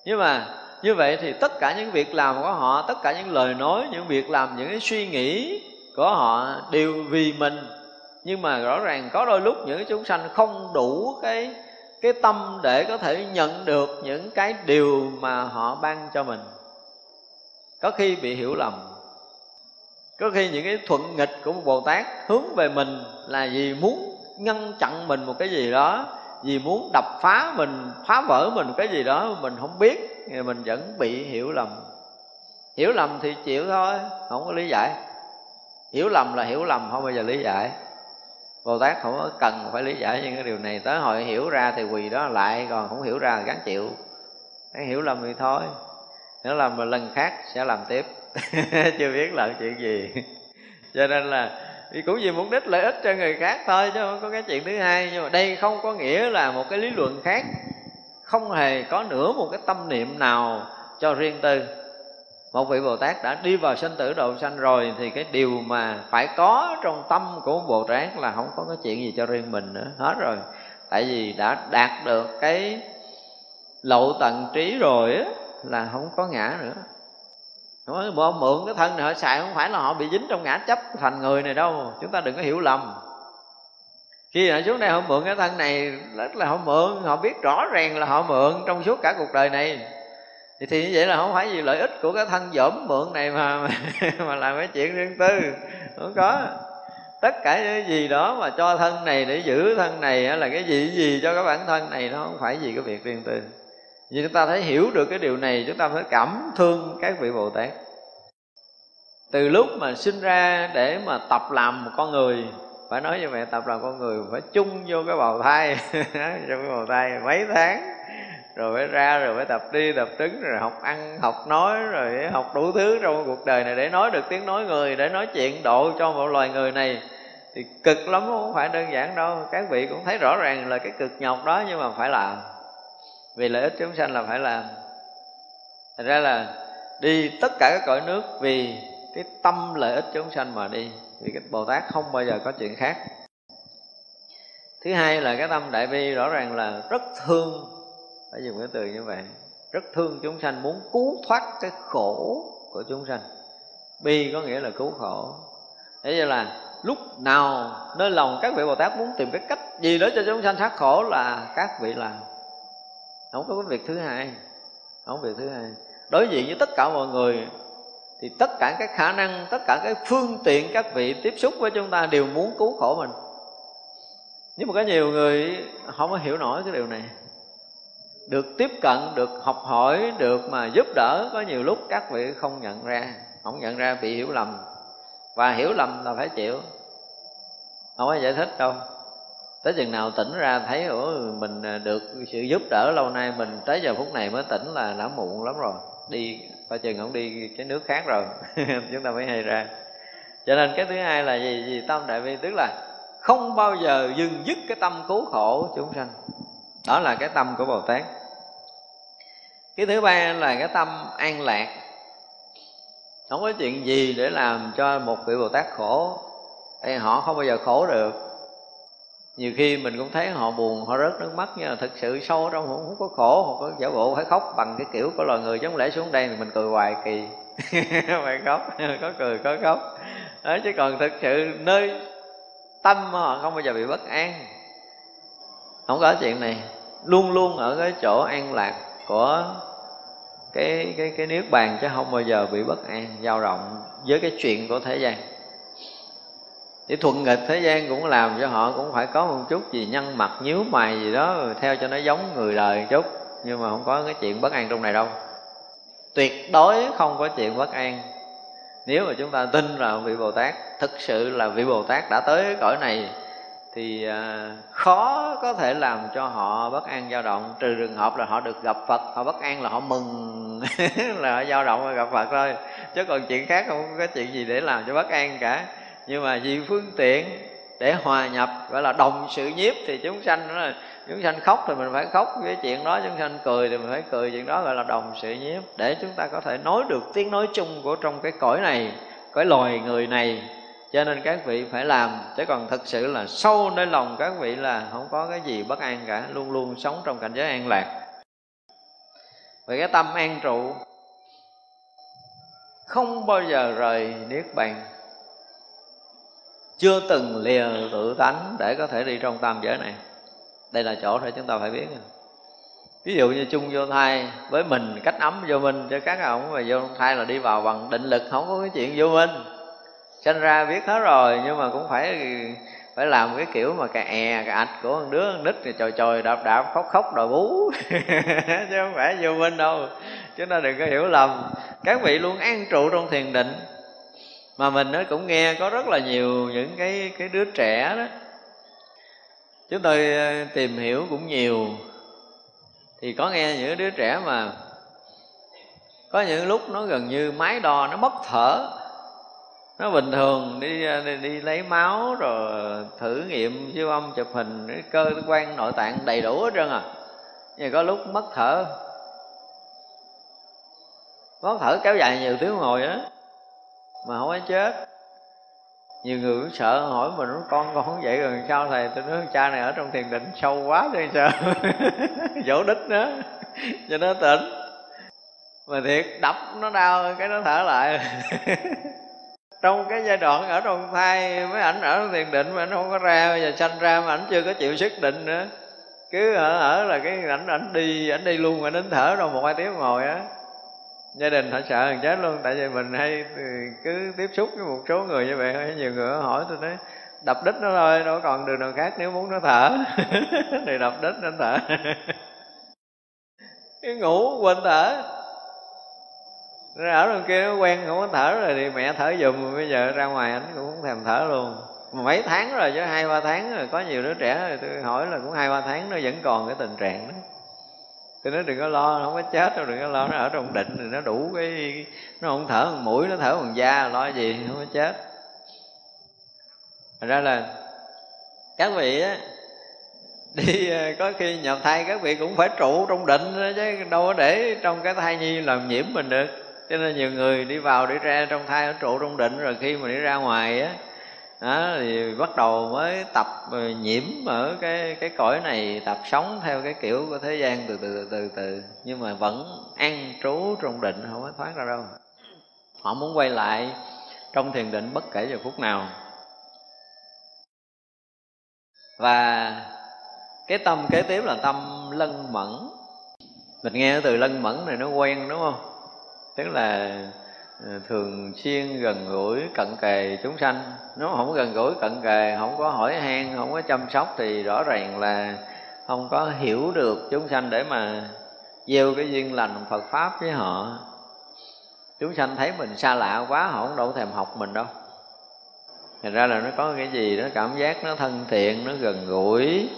Nhưng mà như vậy thì tất cả những việc làm của họ, tất cả những lời nói, những việc làm, những cái suy nghĩ của họ đều vì mình. Nhưng mà rõ ràng có đôi lúc những chúng sanh không đủ cái cái tâm để có thể nhận được những cái điều mà họ ban cho mình. Có khi bị hiểu lầm. Có khi những cái thuận nghịch của một bồ tát hướng về mình là vì muốn ngăn chặn mình một cái gì đó, vì muốn đập phá mình, phá vỡ mình một cái gì đó mình không biết thì mình vẫn bị hiểu lầm. Hiểu lầm thì chịu thôi, không có lý giải. Hiểu lầm là hiểu lầm, không bao giờ lý giải. Bồ Tát không có cần phải lý giải những cái điều này. Tới hồi hiểu ra thì quỳ đó lại, Còn không hiểu ra thì gắn chịu. Cái hiểu lầm thì thôi. Hiểu làm mà lần khác sẽ làm tiếp. Chưa biết là chuyện gì. Cho nên là thì cũng vì mục đích lợi ích cho người khác thôi, chứ không có cái chuyện thứ hai. Nhưng mà đây không có nghĩa là một cái lý luận khác không hề có nửa một cái tâm niệm nào cho riêng tư. Một vị bồ tát đã đi vào sinh tử độ sanh rồi thì cái điều mà phải có trong tâm của bồ tát là không có cái chuyện gì cho riêng mình nữa. Hết rồi. Tại vì đã đạt được cái lộ tận trí rồi á, là không có ngã nữa. Nói mượn cái thân này, họ xài không phải là họ bị dính trong ngã chấp thành người này đâu. Chúng ta đừng có hiểu lầm khi họ xuống đây họ mượn cái thân này rất là họ mượn họ biết rõ ràng là họ mượn trong suốt cả cuộc đời này. Thì, thì như vậy là không phải vì lợi ích của cái thân dỗm mượn này mà mà, mà làm cái chuyện riêng tư. Không có. Tất cả những gì đó mà cho thân này để giữ thân này là cái gì gì cho cái bản thân này nó không phải gì cái việc riêng tư. Vì chúng ta thấy hiểu được cái điều này chúng ta phải cảm thương các vị bồ tát. Từ lúc mà sinh ra để mà tập làm một con người phải nói với mẹ, tập làm con người phải chung vô cái bào thai. Trong cái bào thai mấy tháng. Rồi phải ra, rồi phải tập đi, tập đứng rồi học ăn, học nói, rồi học đủ thứ trong cuộc đời này để nói được tiếng nói người, để nói chuyện độ cho một loài người này. Thì cực lắm, không phải đơn giản đâu. Các vị cũng thấy rõ ràng là cái cực nhọc đó, nhưng mà phải làm. Vì lợi ích chúng sanh là phải làm. Thành ra là đi tất cả các cõi nước vì cái tâm lợi ích chúng sanh mà đi thì cái bồ tát không bao giờ có chuyện khác. Thứ hai là cái tâm đại bi rõ ràng là rất thương. Phải dùng cái từ như vậy. Rất thương chúng sanh, muốn cứu thoát cái khổ của chúng sanh. Bi có nghĩa là cứu khổ. Thế như là lúc nào nơi lòng các vị bồ tát muốn tìm cái cách gì đó cho chúng sanh thoát khổ là các vị làm. Không có cái việc thứ hai. Không có việc thứ hai. Đối diện với tất cả mọi người thì tất cả các khả năng, tất cả cái phương tiện, các vị tiếp xúc với chúng ta đều muốn cứu khổ mình. Nhưng mà có nhiều người không có hiểu nổi cái điều này. Được tiếp cận, được học hỏi, được mà giúp đỡ, có nhiều lúc các vị không nhận ra, không nhận ra bị hiểu lầm. Và hiểu lầm là phải chịu. Không có giải thích đâu. Tới chừng nào tỉnh ra thấy, ủa, mình à, được sự giúp đỡ lâu nay, mình tới giờ phút này mới tỉnh là đã muộn lắm rồi. Đi coi chừng không đi cái nước khác rồi. Chúng ta mới hay ra. Cho nên cái thứ hai là gì? Gì tâm đại bi tức là không bao giờ dừng dứt cái tâm cứu khổ chúng sanh. Đó là cái tâm của bồ tát. Cái thứ ba là cái tâm an lạc. Không có chuyện gì để làm cho một vị bồ tát khổ. Thì họ không bao giờ khổ được nhiều khi mình cũng thấy họ buồn họ rớt nước mắt nhưng mà thực sự sâu trong họ không có khổ họ có giả bộ phải khóc bằng cái kiểu của loài người. Giống lẽ xuống đây thì mình cười hoài kỳ. Phải khóc có cười có khóc. Đó, chứ còn thực sự nơi tâm họ không bao giờ bị bất an. Không có chuyện này. Luôn luôn ở cái chỗ an lạc của cái cái cái niết bàn chứ không bao giờ bị bất an dao động với cái chuyện của thế gian thì thuận nghịch thế gian cũng làm cho họ cũng phải có một chút gì nhăn mặt, nhíu mày gì đó, theo cho nó giống người đời chút. Nhưng mà không có cái chuyện bất an trong này đâu. Tuyệt đối không có chuyện bất an. Nếu mà chúng ta tin là vị bồ tát, thực sự là vị bồ tát đã tới cõi này, thì à, khó có thể làm cho họ bất an dao động. Trừ trường hợp là họ được gặp phật, họ bất an là họ mừng. Là họ dao động và gặp phật thôi. Chứ còn chuyện khác không có chuyện gì để làm cho bất an cả nhưng mà vì phương tiện để hòa nhập, gọi là đồng sự nhiếp, thì chúng sanh đó là, chúng sanh khóc thì mình phải khóc. Với chuyện đó chúng sanh cười thì mình phải cười. Chuyện đó gọi là đồng sự nhiếp. Để chúng ta có thể nói được tiếng nói chung của trong cái cõi này, cõi loài người này. Cho nên các vị phải làm. Chứ còn thực sự là sâu nơi lòng các vị là không có cái gì bất an cả. Luôn luôn sống trong cảnh giới an lạc. Về cái tâm an trụ, không bao giờ rời niết bàn chưa từng lìa tự tánh để có thể đi trong tam giới này. Đây là chỗ để chúng ta phải biết. Ví dụ như chung vô thai, với mình cách ấm vô minh cho các ông mà vô thai là đi vào bằng định lực, không có cái chuyện vô minh. Sinh ra biết hết rồi, nhưng mà cũng phải phải làm cái kiểu mà cà è cà ạch của con đứa, con nít thì chồi chồi, đạp đạp, khóc khóc, đòi bú. Chứ không phải vô minh đâu. Chứ nó đừng có hiểu lầm. Các vị luôn an trụ trong thiền định mà mình nó cũng nghe có rất là nhiều những cái cái đứa trẻ đó. Chúng tôi ờ, tìm hiểu cũng nhiều. Thì có nghe những đứa trẻ mà có những lúc nó gần như máy đo nó mất thở. Nó bình thường đi đi, đi lấy máu rồi thử nghiệm siêu âm chụp hình cơ quan nội tạng đầy đủ hết trơn à. Nhưng có lúc mất thở. Mất thở kéo dài nhiều tiếng ngồi á mà không có chết. Nhiều người cũng sợ hỏi mình con con không vậy rồi sao thầy? Tôi nói cha này ở trong thiền định sâu quá chứ sao dỗ đích nữa cho nó tỉnh. Mà thiệt đập nó đau cái nó thở lại. Trong cái giai đoạn ở trong thai mấy ảnh ở thiền định mà nó không có ra bây giờ sanh ra mà ảnh chưa có chịu sức định nữa. Cứ ở, ở là cái ảnh ảnh đi ảnh đi luôn mà đến thở đâu một hai tiếng ngồi á gia đình họ sợ thằng chết luôn, tại vì mình hay ừ, cứ tiếp xúc với một số người như vậy nhiều người hỏi tôi nói, đập đít nó thôi, đâu còn đường nào khác nếu muốn nó thở. Thì đập đít nó thở. Cái ngủ quên thở. Nó ở đằng kia nó quen, không có thở rồi thì mẹ thở giùm bây giờ ra ngoài anh cũng không thèm thở luôn. Mấy tháng rồi chứ, hai ba tháng rồi, có nhiều đứa trẻ rồi, tôi hỏi là cũng hai ba tháng nó vẫn còn cái tình trạng đó tôi nói đừng có lo nó không có chết đâu, đừng có lo, nó ở trong định thì nó đủ cái, nó không thở bằng mũi, nó thở bằng da, lo gì, không có chết. Thật ra là các vị á, đi ờ, có khi nhập thai các vị cũng phải trụ trong định chứ, đâu có để trong cái thai nhi làm nhiễm mình được. Cho nên nhiều người đi vào, đi ra trong thai ở trụ trong định, rồi khi mà đi ra ngoài á đó, thì bắt đầu mới tập ờ, nhiễm ở cái cái cõi này tập sống theo cái kiểu của thế gian từ từ từ từ nhưng mà vẫn an trú trong định không có thoát ra đâu. Họ muốn quay lại trong thiền định bất kể giờ phút nào. Và cái tâm kế tiếp là tâm lân mẫn. Mình nghe từ lân mẫn này nó quen đúng không? Tức là Ờ, thường xuyên gần gũi cận kề chúng sanh. Nếu không gần gũi cận kề không có hỏi han không có chăm sóc thì rõ ràng là không có hiểu được chúng sanh để mà gieo cái duyên lành Phật pháp với họ. Chúng sanh thấy mình xa lạ quá họ không đâu thèm học mình đâu. Thành ra là nó có cái gì nó cảm giác nó thân thiện nó gần gũi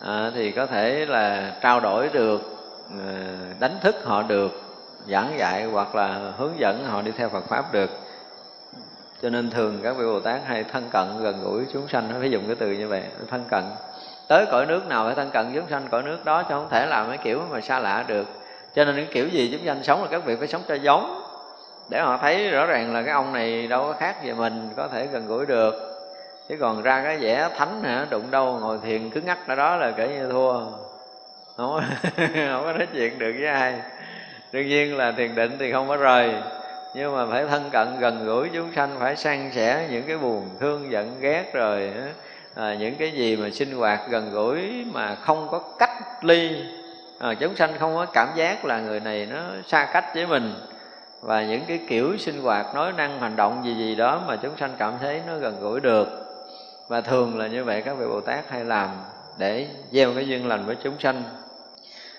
à, thì có thể là trao đổi được ờ, đánh thức họ được giảng dạy hoặc là hướng dẫn họ đi theo Phật pháp được. Cho nên thường các vị Bồ Tát hay thân cận gần gũi chúng sanh nó phải dùng cái từ như vậy thân cận. Tới cõi nước nào phải thân cận chúng sanh cõi nước đó chứ không thể làm cái kiểu mà xa lạ được. Cho nên cái kiểu gì chúng sanh sống là các vị phải sống cho giống. Để họ thấy rõ ràng là cái ông này đâu có khác về mình có thể gần gũi được. Chứ còn ra cái vẻ thánh hả đụng đâu ngồi thiền cứ ngắt ở đó là kể như thua. Không, không có nói chuyện được với ai đương nhiên là thiền định thì không có rời. Nhưng mà phải thân cận gần gũi chúng sanh phải san sẻ những cái buồn thương giận ghét rồi à, những cái gì mà sinh hoạt gần gũi mà không có cách ly. À, chúng sanh không có cảm giác là người này nó xa cách với mình. Và những cái kiểu sinh hoạt nói năng hành động gì gì đó mà chúng sanh cảm thấy nó gần gũi được. Và thường là như vậy các vị bồ tát hay làm để gieo cái duyên lành với chúng sanh.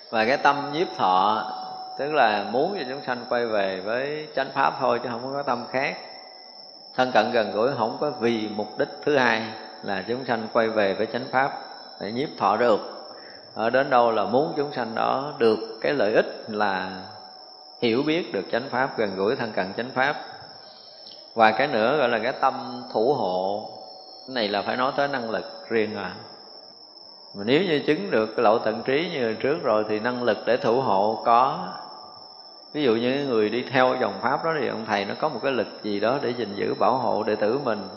Và cái tâm nhiếp thọ tức là muốn cho chúng sanh quay về với chánh pháp thôi chứ không có tâm khác. Thân cận gần gũi không có vì mục đích thứ hai là chúng sanh quay về với chánh pháp để nhiếp thọ được. Ở đến đâu là muốn chúng sanh đó được cái lợi ích là hiểu biết được chánh pháp, gần gũi thân cận chánh pháp. Và cái nữa gọi là cái tâm thủ hộ, cái này là phải nói tới năng lực riêng à. Mà nếu như chứng được cái lậu tận trí như trước rồi thì năng lực để thủ hộ có ví dụ như người đi theo dòng pháp đó thì ông thầy nó có một cái lực gì đó để gìn giữ bảo hộ đệ tử mình.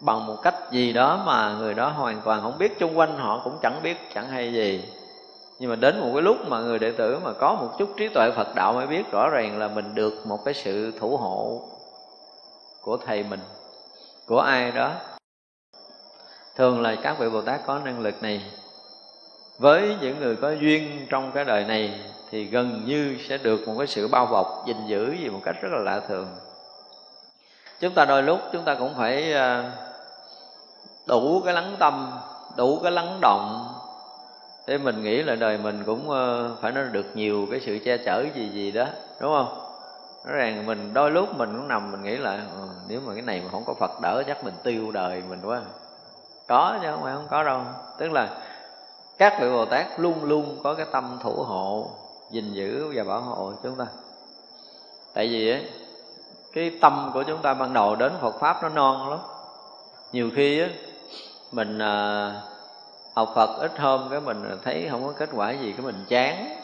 Bằng một cách gì đó mà người đó hoàn toàn không biết chung quanh họ cũng chẳng biết, chẳng hay gì. Nhưng mà đến một cái lúc mà người đệ tử mà có một chút trí tuệ Phật đạo mới biết rõ ràng là mình được một cái sự thủ hộ của thầy mình, của ai đó. Thường là các vị Bồ Tát có năng lực này. Với những người có duyên trong cái đời này thì gần như sẽ được một cái sự bao bọc gìn giữ gì một cách rất là lạ thường. Chúng ta đôi lúc chúng ta cũng phải à, đủ cái lắng tâm đủ cái lắng động. Thế mình nghĩ là đời mình cũng ờ, phải nó được nhiều cái sự che chở gì gì đó đúng không? Rõ ràng mình đôi lúc mình cũng nằm mình nghĩ là ừ, nếu mà cái này mà không có phật đỡ chắc mình tiêu đời mình quá. Có chứ không phải không có đâu. Tức là các vị bồ tát luôn luôn có cái tâm thủ hộ gìn giữ và bảo hộ chúng ta. Tại vì ấy, cái tâm của chúng ta ban đầu đến phật pháp nó non lắm. Nhiều khi ấy, mình à, học phật ít hôm cái mình thấy không có kết quả gì cái mình chán.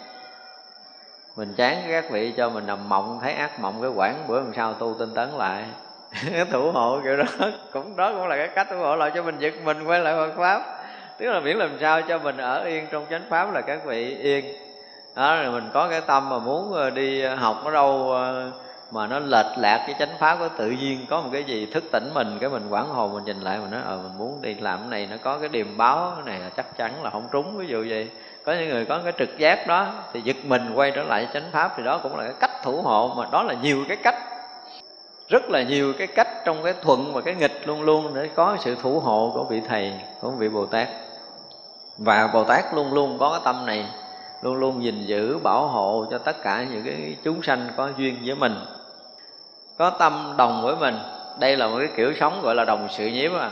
Mình chán các vị cho mình nằm mộng thấy ác mộng cái quãng bữa làm sao tu tinh tấn lại. Thủ hộ kiểu đó cũng đó cũng là cái cách thủ hộ lại cho mình giật mình quay lại Phật pháp. Tức là miễn làm sao cho mình ở yên trong chánh pháp là các vị yên đó, rồi mình có cái tâm mà muốn ờ, đi ờ, học ở đâu ờ, mà nó lệch lạc cái chánh pháp của tự nhiên có một cái gì thức tỉnh mình, cái mình quảng hồn mình nhìn lại, mình nói ờ mình muốn đi làm cái này, nó có cái điềm báo, cái này là chắc chắn là không trúng. Ví dụ vậy. Có những người có cái trực giác đó, thì giật mình quay trở lại chánh pháp, thì đó cũng là cái cách thủ hộ, mà đó là nhiều cái cách. Rất là nhiều cái cách trong cái thuận và cái nghịch luôn luôn để có sự thủ hộ của vị thầy, của vị bồ tát. Và bồ tát luôn luôn có cái tâm này luôn luôn gìn giữ, bảo hộ cho tất cả những cái chúng sanh có duyên với mình, có tâm đồng với mình. Đây là một cái kiểu sống gọi là đồng sự nhiếp à.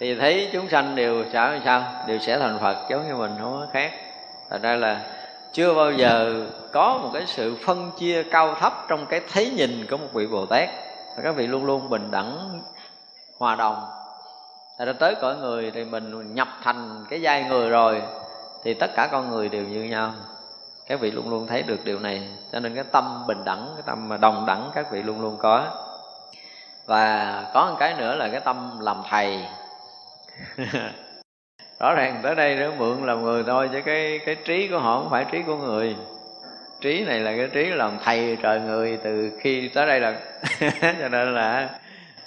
Thì thấy chúng sanh đều sẽ sao? Đều sẽ thành phật giống như mình, không có khác. Thành ra là chưa bao giờ có một cái sự phân chia cao thấp trong cái thấy nhìn của một vị bồ tát. Và các vị luôn luôn bình đẳng, hòa đồng. Thật ra tới cõi người thì mình nhập thành cái giai người rồi. Thì tất cả con người đều như nhau. Các vị luôn luôn thấy được điều này. Cho nên cái tâm bình đẳng, cái tâm mà đồng đẳng các vị luôn luôn có. Và có một cái nữa là cái tâm làm thầy. Rõ ràng tới đây nó mượn làm người thôi chứ cái cái trí của họ không phải trí của người. Trí này là cái trí làm thầy trời người từ khi tới đây là cho nên là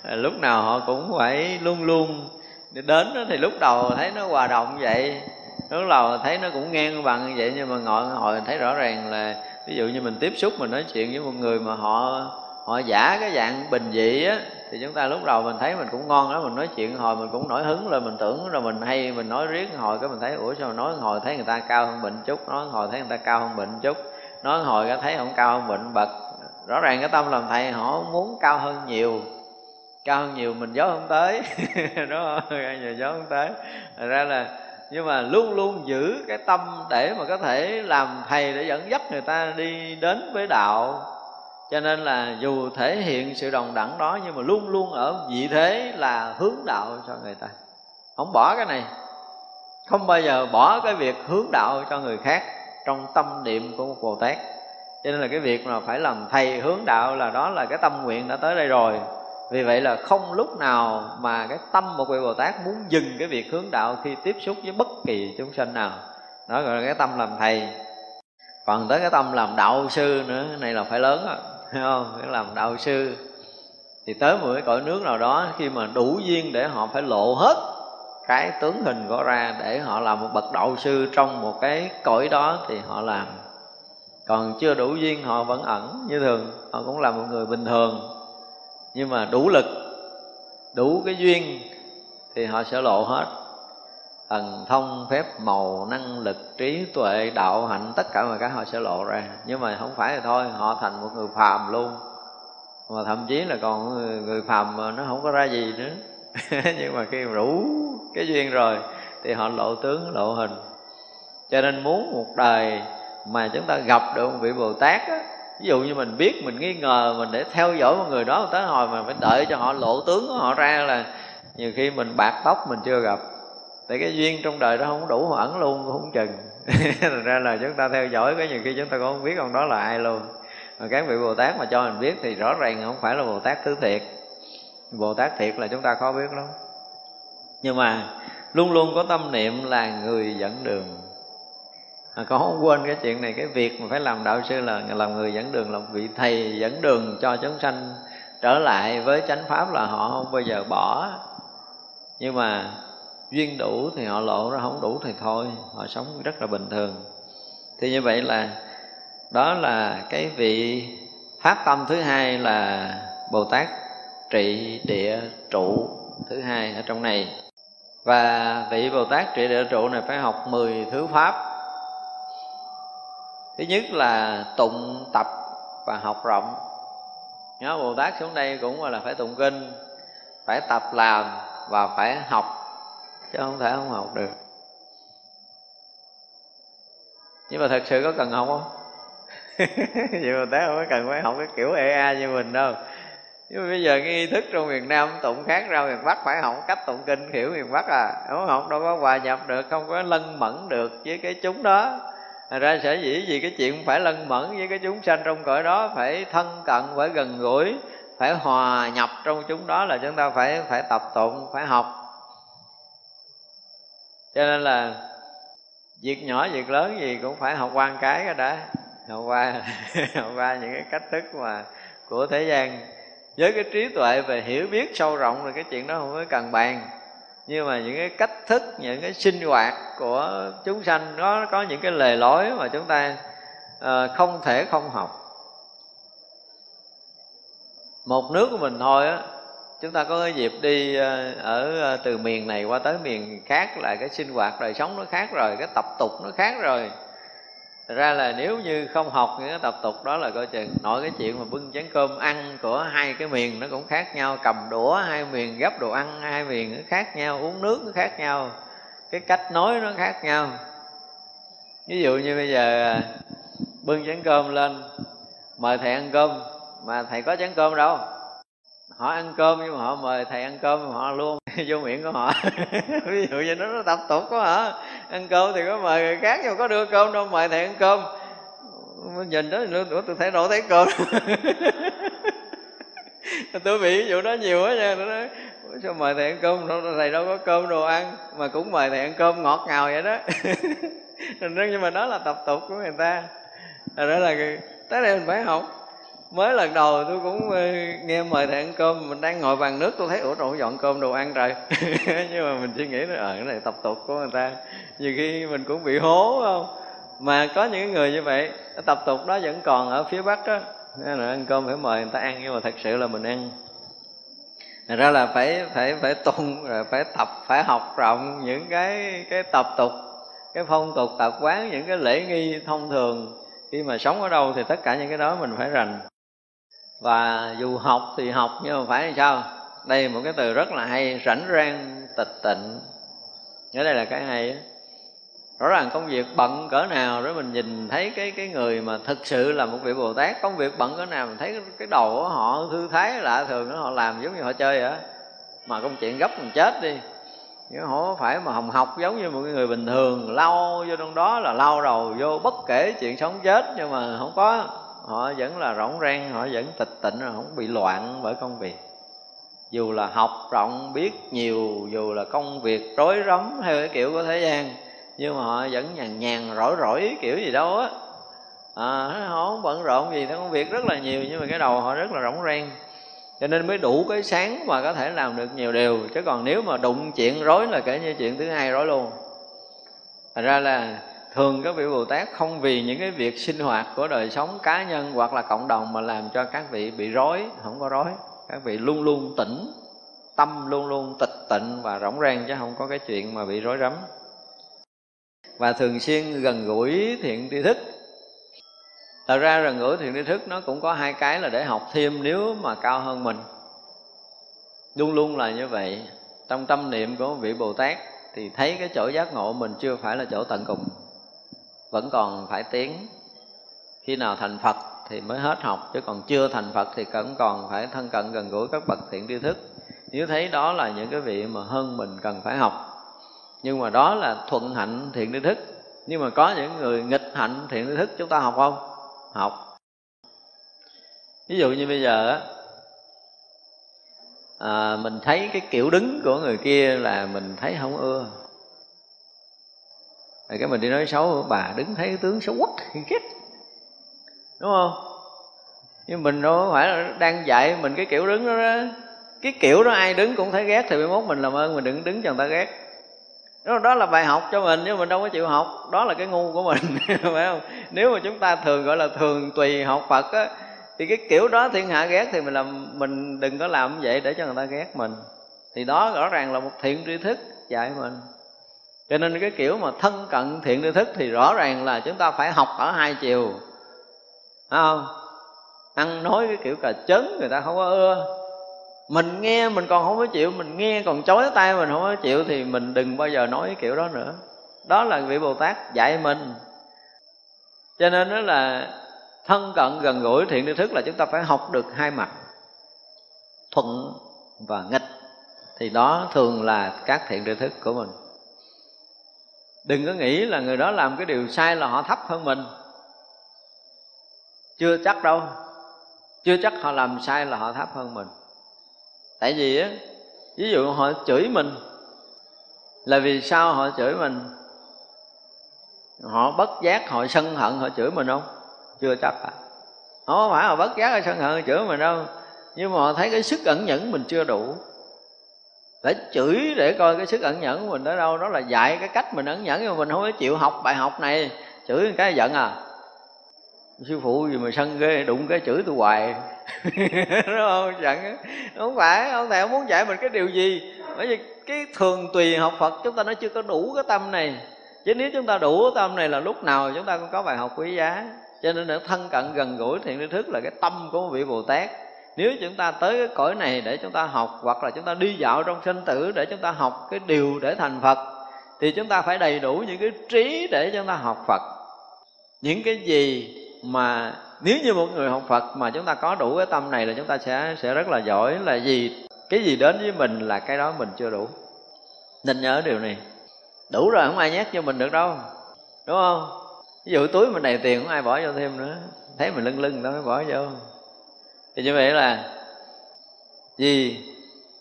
lúc nào họ cũng phải luôn luôn. Đến đó thì lúc đầu thấy nó hòa đồng vậy lúc đầu thấy nó cũng ngang bằng như vậy, nhưng mà ngồi hồi thấy rõ ràng là, ví dụ như mình tiếp xúc, mình nói chuyện với một người mà họ họ giả cái dạng bình dị á, thì chúng ta lúc đầu mình thấy mình cũng ngon đó mình nói chuyện hồi mình cũng nổi hứng lên, mình tưởng rồi mình hay, mình nói riết hồi, cái mình thấy, ủa sao nói hồi thấy người ta cao hơn bệnh chút, nói hồi thấy người ta cao hơn bệnh chút, nói hồi cái thấy không cao hơn bệnh bật, rõ ràng cái tâm làm thầy, họ muốn cao hơn nhiều, cao hơn nhiều mình gió không tới đó rồi gió không tới. Thật ra là nhưng mà luôn luôn giữ cái tâm để mà có thể làm thầy để dẫn dắt người ta đi đến với đạo. Cho nên là dù thể hiện sự đồng đẳng đó, nhưng mà luôn luôn ở vị thế là hướng đạo cho người ta. Không bỏ cái này. Không bao giờ bỏ cái việc hướng đạo cho người khác trong tâm niệm của một bồ tát. Cho nên là cái việc mà phải làm thầy hướng đạo là đó là cái tâm nguyện đã tới đây rồi vì vậy là không lúc nào mà cái tâm một vị bồ tát muốn dừng cái việc hướng đạo khi tiếp xúc với bất kỳ chúng sanh nào. Đó gọi là cái tâm làm thầy. Còn tới cái tâm làm đạo sư nữa này là phải lớn á thấy không? Cái làm đạo sư. Thì tới một cái cõi nước nào đó, khi mà đủ duyên để họ phải lộ hết cái tướng hình của ra để họ làm một bậc đạo sư trong một cái cõi đó thì họ làm. Còn chưa đủ duyên, họ vẫn ẩn như thường, họ cũng là một người bình thường nhưng mà đủ lực đủ cái duyên thì họ sẽ lộ hết. Thần thông phép màu năng lực trí tuệ đạo hạnh tất cả mọi cái họ sẽ lộ ra. Nhưng mà không phải thì thôi họ thành một người phàm luôn. Mà thậm chí là còn người, người phàm mà nó không có ra gì nữa. Nhưng mà khi đủ cái duyên rồi thì họ lộ tướng lộ hình. Cho nên muốn một đời mà chúng ta gặp được một vị bồ tát á, ví dụ như mình biết, mình nghi ngờ, mình để theo dõi một người đó tới hồi mà phải đợi cho họ lộ tướng của họ ra là nhiều khi mình bạc tóc mình chưa gặp. Tại cái duyên trong đời đó không đủ họ ẩn luôn không chừng. Thành ra là chúng ta theo dõi cái nhiều khi chúng ta cũng không biết ông đó là ai luôn. Mà các vị bồ tát mà cho mình biết thì rõ ràng không phải là bồ tát thứ thiệt. Bồ tát thiệt là chúng ta khó biết lắm. Nhưng mà luôn luôn có tâm niệm là người dẫn đường à, con không quên cái chuyện này cái việc mà phải làm đạo sư là làm người dẫn đường là vị thầy dẫn đường cho chúng sanh trở lại với chánh pháp là họ không bao giờ bỏ. Nhưng mà duyên đủ thì họ lộ ra không đủ thì thôi họ sống rất là bình thường. Thì như vậy là đó là cái vị phát tâm thứ hai là bồ tát trị địa trụ thứ hai ở trong này. Và vị bồ tát trị địa trụ này phải học 10 thứ pháp thứ nhất là tụng tập và học rộng. Nhớ bồ tát xuống đây cũng là phải tụng kinh, phải tập làm và phải học, chứ không thể không học được. Nhưng mà thật sự có cần học không? Vậy bồ tát không có cần phải học cái kiểu ea như mình đâu. Nhưng mà bây giờ cái nghi thức trong miền nam tụng khác ra miền bắc phải học cách tụng kinh, hiểu miền bắc à. Không học đâu có hòa nhập được, không có lân mẫn được với cái chúng đó. Thành ra sở dĩ vì cái chuyện phải lân mẫn với cái chúng sanh trong cõi đó, phải thân cận, phải gần gũi, phải hòa nhập trong chúng đó là chúng ta phải phải tập tụng, phải học. Cho nên là việc nhỏ việc lớn gì cũng phải học quan cái cái đã, học qua học qua những cái cách thức mà của thế gian. Với cái trí tuệ về hiểu biết sâu rộng rồi cái chuyện đó không có cần bàn nhưng mà những cái cách thức những cái sinh hoạt của chúng sanh nó có những cái lề lối mà chúng ta uh, không thể không học. Một nước của mình thôi á chúng ta có cái dịp đi ờ, ở ờ, từ miền này qua tới miền khác là cái sinh hoạt đời sống nó khác rồi cái tập tục nó khác rồi. Thật ra là nếu như không học những cái tập tục đó là coi chừng Nội cái chuyện mà bưng chén cơm ăn của hai cái miền nó cũng khác nhau, Cầm đũa hai miền gấp đồ ăn hai miền nó khác nhau, Uống nước nó khác nhau, Cái cách nói nó khác nhau. Ví dụ như bây giờ à, bưng chén cơm lên, Mời thầy ăn cơm, Mà thầy có chén cơm đâu. Họ ăn cơm nhưng mà họ mời thầy ăn cơm họ luôn vô miệng của họ. Ví dụ như nó, nó tập tục có hả? Ăn cơm thì có mời người khác nhưng có đưa cơm đâu mời thầy ăn cơm. Nhìn đó nữa tôi thấy đổ thấy cơm. Tôi bị ví dụ đó nhiều quá nha nó nói sao mời thầy ăn cơm? Thầy đâu có cơm đồ ăn mà cũng mời thầy ăn cơm ngọt ngào vậy đó. Nhưng mà đó là tập tục của người ta. Rồi đó là tới đây mình phải học mới lần đầu tôi cũng ờ, nghe mời thầy ăn cơm, mình đang ngồi bàn nước, tôi thấy, ủa rồi dọn cơm đồ ăn rồi. Nhưng mà mình suy nghĩ là ờ cái này tập tục của người ta. Nhiều khi mình cũng bị hố không? Mà có những người như vậy tập tục đó vẫn còn ở phía bắc đó nên là ăn cơm phải mời người ta ăn, nhưng mà thật sự là mình ăn. Thật ra là phải phải phải tung rồi phải tập, phải học rộng những cái cái tập tục, cái phong tục tập quán, những cái lễ nghi thông thường. Khi mà sống ở đâu thì tất cả những cái đó mình phải rành và dù học thì học, nhưng mà phải làm sao? Đây một cái từ rất là hay, rảnh rang, tịch tịnh. Ở đây là cái hay rõ ràng công việc bận cỡ nào đó mình nhìn thấy cái cái người mà thực sự là một vị bồ tát. Công việc bận cỡ nào mình thấy cái đầu của họ, thư thái, lạ thường đó, họ làm giống như họ chơi vậy mà công chuyện gấp mình chết đi. Nhưng họ phải mà hồng học giống như một người bình thường, lau vô trong đó là lau đầu vô bất kể chuyện sống chết, nhưng mà không có họ vẫn là rỗng rang họ vẫn tịch tịnh rồi không bị loạn bởi công việc. Dù là học rộng biết nhiều dù là công việc rối rắm theo cái kiểu của thế gian nhưng mà họ vẫn nhàn nhàn rỗi rỗi kiểu gì đâu á. À, họ không bận rộn gì công việc rất là nhiều nhưng mà cái đầu họ rất là rỗng rang. Cho nên mới đủ cái sáng mà có thể làm được nhiều điều. Chứ còn nếu mà đụng chuyện rối là kể như chuyện thứ hai rối luôn. Thành ra là thường các vị bồ tát không vì những cái việc sinh hoạt của đời sống cá nhân hoặc là cộng đồng mà làm cho các vị bị rối, không có rối. Các vị luôn luôn tỉnh, tâm luôn luôn tịch tịnh và rỗng rang chứ không có cái chuyện mà bị rối rắm. Và thường xuyên gần gũi thiện tri thức. Thật ra gần gũi thiện tri thức nó cũng có hai cái là để học thêm nếu mà cao hơn mình. Luôn luôn là như vậy. Trong tâm niệm của vị bồ tát thì thấy cái chỗ giác ngộ mình chưa phải là chỗ tận cùng vẫn còn phải tiến. Khi nào thành phật thì mới hết học chứ còn chưa thành phật thì vẫn còn phải thân cận gần gũi các bậc thiện tri thức. Nếu thấy đó là những cái vị mà hơn mình cần phải học. Nhưng mà đó là thuận hạnh thiện tri thức. Nhưng mà có những người nghịch hạnh thiện tri thức chúng ta học không? Học. Ví dụ như bây giờ á à, mình thấy cái kiểu đứng của người kia là mình thấy không ưa rồi cái mình đi nói xấu bà đứng thấy cái tướng xấu quắc thì ghét. Đúng không? Nhưng mình đâu phải là đang dạy mình cái kiểu đứng đó, đó. Cái kiểu đó ai đứng cũng thấy ghét thì mới mốt mình làm ơn mình đừng đứng cho người ta ghét. Đó, đó là bài học cho mình nhưng mình đâu có chịu học. Đó là cái ngu của mình phải không? Nếu mà chúng ta thường gọi là thường tùy học phật á thì cái kiểu đó thiên hạ ghét thì mình làm mình đừng có làm vậy để cho người ta ghét mình. Thì đó rõ ràng là một thiện tri thức dạy mình cho nên cái kiểu mà thân cận thiện tri thức thì rõ ràng là chúng ta phải học ở hai chiều. Phải không? Ăn nói cái kiểu cà chấn người ta không có ưa. Mình nghe mình còn không có chịu, mình nghe còn chối tay mình không có chịu thì mình đừng bao giờ nói cái kiểu đó nữa. Đó là vị bồ tát dạy mình. Cho nên đó là thân cận gần gũi thiện tri thức là chúng ta phải học được hai mặt, thuận và nghịch. Thì đó thường là các thiện tri thức của mình đừng có nghĩ là người đó làm cái điều sai là họ thấp hơn mình. Chưa chắc đâu. Chưa chắc họ làm sai là họ thấp hơn mình. Tại vì á, ví dụ họ chửi mình, là vì sao họ chửi mình? Họ bất giác, họ sân hận, họ chửi mình không? Chưa chắc à. Không phải họ bất giác họ sân hận, họ chửi mình đâu. Nhưng mà họ thấy cái sức ẩn nhẫn mình chưa đủ để chửi để coi cái sức ẩn nhẫn của mình ở đâu. Đó là dạy cái cách mình ẩn nhẫn nhưng mà mình không có chịu học bài học này. Chửi cái giận à. Sư phụ gì mà sân ghê, đụng cái chửi tôi hoài. Đúng không? Giận không phải, ông thầy không muốn dạy mình cái điều gì. Bởi vì cái thường tùy học phật, chúng ta nó chưa có đủ cái tâm này. Chứ nếu chúng ta đủ cái tâm này là lúc nào chúng ta cũng có bài học quý giá. Cho nên là thân cận gần gũi thiện tri thức là cái tâm của một vị bồ tát nếu chúng ta tới cái cõi này để chúng ta học, hoặc là chúng ta đi dạo trong sinh tử để chúng ta học cái điều để thành phật, thì chúng ta phải đầy đủ những cái trí để chúng ta học phật. Những cái gì mà nếu như một người học Phật mà chúng ta có đủ cái tâm này là chúng ta sẽ sẽ rất là giỏi. Là gì? Cái gì đến với mình là cái đó mình chưa đủ. Nên nhớ điều này. Đủ rồi, không ai nhắc cho mình được đâu. Đúng không? Ví dụ túi mình đầy tiền, không ai bỏ vô thêm nữa. Thấy mình lưng lưng, đâu mới bỏ vô thì như vậy là gì?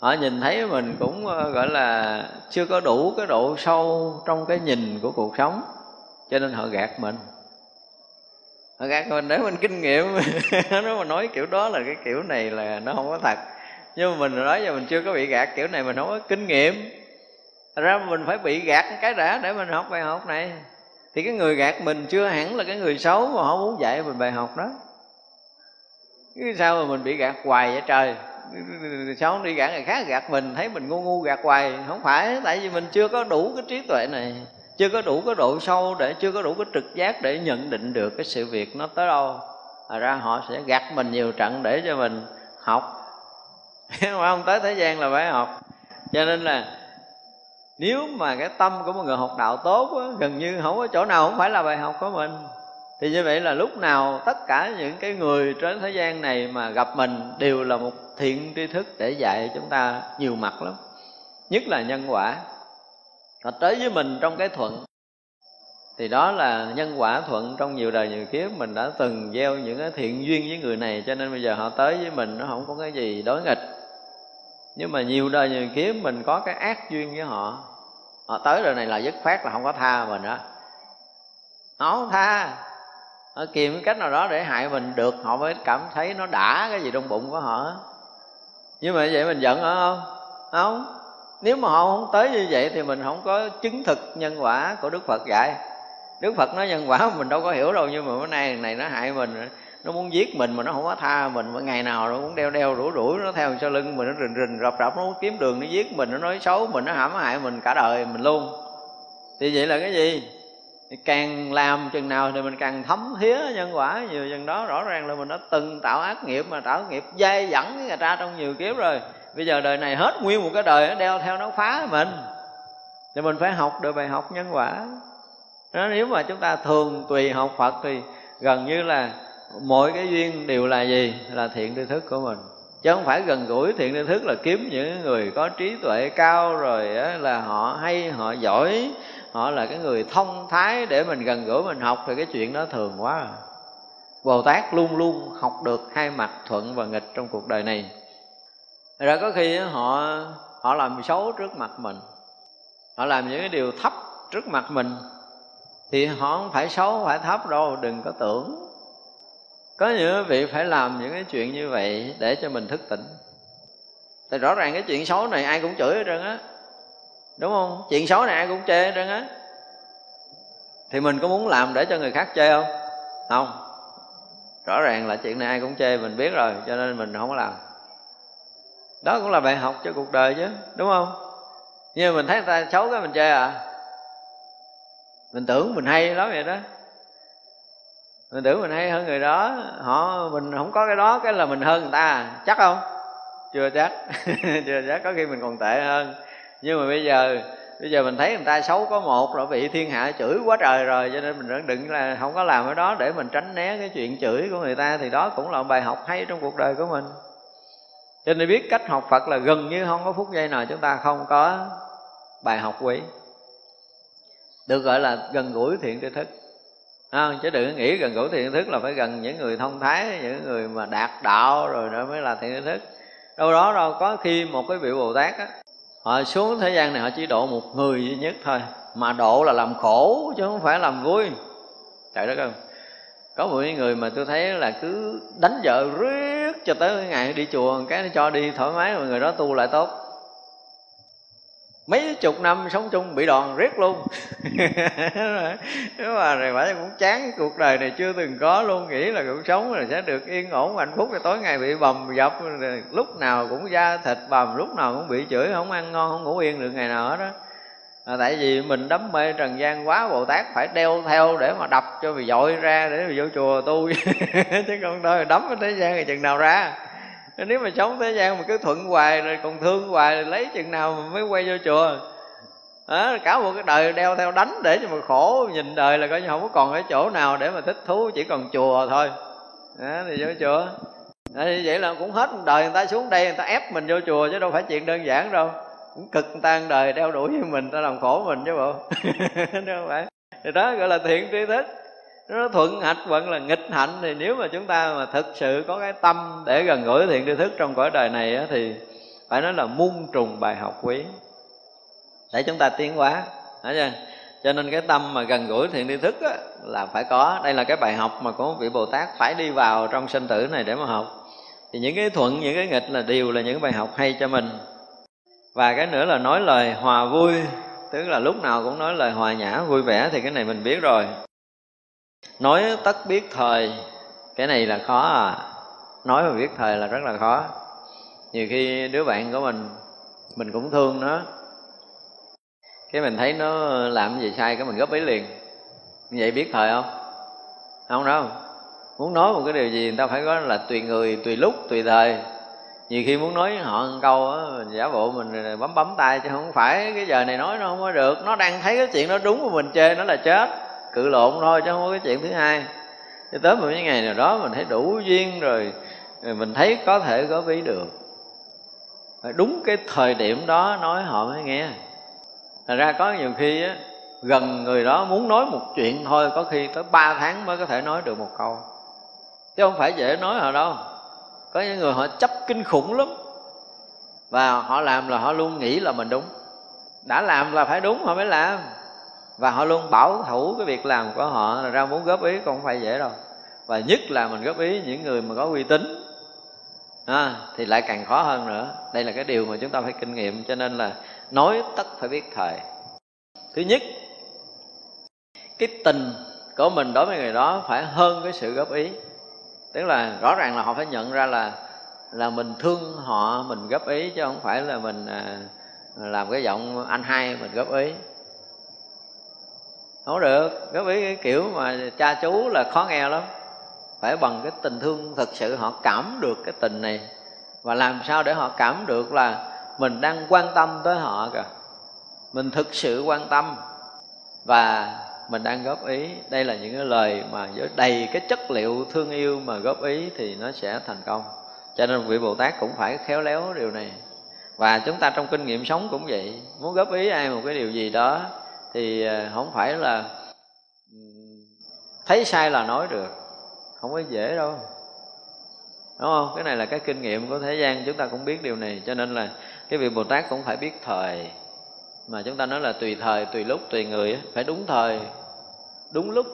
Họ nhìn thấy mình cũng ờ, gọi là chưa có đủ cái độ sâu trong cái nhìn của cuộc sống, cho nên họ gạt mình. Họ gạt mình để mình kinh nghiệm. Nó mà nói kiểu đó là cái kiểu này là nó không có thật. Nhưng mà mình nói giờ mình chưa có bị gạt kiểu này, mình không có kinh nghiệm. Thật ra mình phải bị gạt cái đã để mình học bài học này. Thì cái người gạt mình chưa hẳn là cái người xấu mà họ muốn dạy mình bài học đó. Chứ sao mà mình bị gạt hoài vậy trời? Sao đi gạt người khác gạt mình? Thấy mình ngu ngu gạt hoài. Không phải tại vì mình chưa có đủ cái trí tuệ này. Chưa có đủ cái độ sâu để chưa có đủ cái trực giác để nhận định được cái sự việc nó tới đâu. À ra họ sẽ gạt mình nhiều trận để cho mình học. Mà không tới thế gian là phải học. Cho nên là nếu mà cái tâm của một người học đạo tốt á, gần như không có chỗ nào không phải là bài học của mình thì như vậy là lúc nào tất cả những cái người trên thế gian này mà gặp mình đều là một thiện tri thức để dạy chúng ta nhiều mặt lắm. Nhất là nhân quả. Họ tới với mình trong cái thuận, thì đó là nhân quả thuận trong nhiều đời nhiều kiếp. Mình đã từng gieo những cái thiện duyên với người này, cho nên bây giờ họ tới với mình, nó không có cái gì đối nghịch. Nhưng mà nhiều đời nhiều kiếp mình có cái ác duyên với họ. Họ tới đời này là dứt khoát là không có tha mình đó họ không tha. Ờ, họ kìm cái cách nào đó để hại mình được, họ mới cảm thấy nó đã cái gì trong bụng của họ. Nhưng mà vậy mình giận họ không? Không. Nếu mà họ không tới như vậy thì mình không có chứng thực nhân quả của đức phật dạy. Đức phật nói nhân quả mình đâu có hiểu đâu, nhưng mà bữa nay này nó hại mình, nó muốn giết mình mà nó không có tha mình, mà ngày nào nó cũng đeo đeo rủi rủi, nó theo sau lưng mình, nó rình rình rập rập, nó muốn kiếm đường, nó giết mình, nó nói xấu mình, nó hãm hại mình cả đời mình luôn. Thì vậy là cái gì? Càng làm chừng nào thì mình càng thấm thía nhân quả. Nhiều chừng đó rõ ràng là mình đã từng tạo ác nghiệp mà tạo nghiệp dai dẫn người ta trong nhiều kiếp rồi. Bây giờ đời này hết nguyên một cái đời nó đeo theo nó phá mình. Thì mình phải học được bài học nhân quả. Đó, nếu mà chúng ta thường tùy học phật thì gần như là mỗi cái duyên đều là gì? Là thiện tri thức của mình. Chứ không phải gần gũi thiện tri thức là kiếm những người có trí tuệ cao rồi là họ hay họ giỏi họ là cái người thông thái để mình gần gũi, mình học, thì cái chuyện đó thường quá à. Bồ Tát luôn luôn học được hai mặt thuận và nghịch trong cuộc đời này. Rồi có khi họ họ làm xấu trước mặt mình. Họ làm những cái điều thấp trước mặt mình. Thì họ không phải xấu, không phải thấp đâu, đừng có tưởng. Có những vị phải làm những cái chuyện như vậy để cho mình thức tỉnh. Thì rõ ràng cái chuyện xấu này ai cũng chửi hết trơn á đúng không? Chuyện xấu này ai cũng chê hết trơn á. Thì mình có muốn làm để cho người khác chê không? Không. Rõ ràng là chuyện này ai cũng chê, mình biết rồi, cho nên mình không có làm. Đó cũng là bài học cho cuộc đời chứ, đúng không? Như mình thấy người ta xấu cái mình chê à? Mình tưởng mình hay lắm vậy đó. Mình tưởng mình hay hơn người đó. Họ, mình không có cái đó, cái là mình hơn người ta. Chắc không? Chưa chắc. Chưa chắc. Có khi mình còn tệ hơn nhưng mà bây giờ bây giờ mình thấy người ta xấu có một là bị thiên hạ chửi quá trời rồi cho nên mình đừng là không có làm cái đó để mình tránh né cái chuyện chửi của người ta thì đó cũng là một bài học hay trong cuộc đời của mình. Cho nên biết cách học phật là gần như không có phút giây nào chúng ta không có bài học quý được gọi là gần gũi thiện tri thức. À, chứ đừng nghĩ gần gũi thiện tri thức là phải gần những người thông thái những người mà đạt đạo rồi đó mới là thiện tri thức. Đâu đó đâu có khi một cái vị bồ tát á họ xuống thế gian này họ chỉ độ một người duy nhất thôi. Mà độ là làm khổ, chứ không phải làm vui. Trời đất ơi. Có một người mà tôi thấy là cứ đánh vợ riết cho tới ngày đi chùa, cái nó cho đi thoải mái, mà người đó tu lại tốt mấy chục năm sống chung bị đòn riết luôn. Nếu mà rồi phải cũng chán cuộc đời này chưa từng có luôn nghĩ là cuộc sống là sẽ được yên ổn hạnh phúc rồi tối ngày bị bầm dập lúc nào cũng da thịt bầm lúc nào cũng bị chửi không ăn ngon không ngủ yên được ngày nào hết đó à, tại vì mình đắm mê trần gian quá bồ tát phải đeo theo để mà đập cho mày dội ra để mà vô chùa tu. Chứ không thôi đắm ở thế gian thì chừng nào ra nếu mà sống thế gian mà cứ thuận hoài rồi còn thương hoài rồi lấy chừng nào mà mới quay vô chùa. À, cả một cái đời đeo theo đánh để cho mà khổ nhìn đời là coi như không có còn cái chỗ nào để mà thích thú chỉ còn chùa thôi. À, thì vô chùa. À, như vậy là cũng hết đời người ta xuống đây người ta ép mình vô chùa chứ đâu phải chuyện đơn giản đâu. Cũng cực người ta đời đeo đuổi với mình ta làm khổ mình chứ bộ. Đâu phải thì đó gọi là thiện tri thức nó thuận hạnh vẫn là nghịch hạnh thì nếu mà chúng ta mà thực sự có cái tâm để gần gũi thiện tri thức trong cõi đời này á, thì phải nói là muôn trùng bài học quý. Để chúng ta tiến hóa Thấy chưa? cho nên cái tâm mà gần gũi thiện tri thức á, là phải có. Đây là cái bài học mà có vị bồ tát phải đi vào trong sinh tử này để mà học. Thì những cái thuận những cái nghịch là đều là những bài học hay cho mình. Và cái nữa là nói lời hòa vui tức là lúc nào cũng nói lời hòa nhã vui vẻ thì cái này mình biết rồi nói tất biết thời. Cái này là khó à. Nói mà biết thời là rất là khó. Nhiều khi đứa bạn của mình mình cũng thương nó. Cái mình thấy nó làm gì sai cái mình góp ý liền. Như vậy biết thời không? Không đâu. Muốn nói một cái điều gì, người ta phải có là tùy người, tùy lúc, tùy thời. Nhiều khi muốn nói với họ một câu á giả bộ mình bấm bấm tay chứ không phải. Cái giờ này nói nó không có được. Nó đang thấy cái chuyện đó đúng mà mình chê, nó là chết cự lộn thôi chứ không có cái chuyện thứ hai. Cho tới một cái ngày nào đó mình thấy đủ duyên rồi, rồi mình thấy có thể có ví được. Đúng cái thời điểm đó nói họ mới nghe. Thật ra có nhiều khi á, gần người đó muốn nói một chuyện thôi có khi tới ba tháng mới có thể nói được một câu. Chứ không phải dễ nói họ đâu. Có những người họ chấp kinh khủng lắm. Và họ làm là họ luôn nghĩ là mình đúng. Đã làm là phải đúng họ mới làm và họ luôn bảo thủ cái việc làm của họ là ra muốn góp ý cũng không phải dễ đâu. Và nhất là mình góp ý những người mà có uy tín à, thì lại càng khó hơn nữa. Đây là cái điều mà chúng ta phải kinh nghiệm cho nên là nói tất phải biết thời. Thứ nhất cái tình của mình đối với người đó phải hơn cái sự góp ý. Tức là rõ ràng là họ phải nhận ra là là mình thương họ mình góp ý chứ không phải là mình à, làm cái giọng anh hai mình góp ý không được. Góp ý cái kiểu mà cha chú là khó nghe lắm. Phải bằng cái tình thương thật sự họ cảm được cái tình này. Và làm sao để họ cảm được là mình đang quan tâm tới họ kìa. Mình thực sự quan tâm. Và mình đang góp ý. Đây là những cái lời mà với đầy cái chất liệu thương yêu mà góp ý thì nó sẽ thành công. Cho nên vị bồ tát cũng phải khéo léo điều này. Và chúng ta trong kinh nghiệm sống cũng vậy. Muốn góp ý ai một cái điều gì đó thì ờ, không phải là thấy sai là nói được không có dễ đâu. Đúng không? Cái này là cái kinh nghiệm của thế gian chúng ta cũng biết điều này cho nên là cái vị bồ tát cũng phải biết thời. Mà chúng ta nói là tùy thời tùy lúc tùy người phải đúng thời đúng lúc.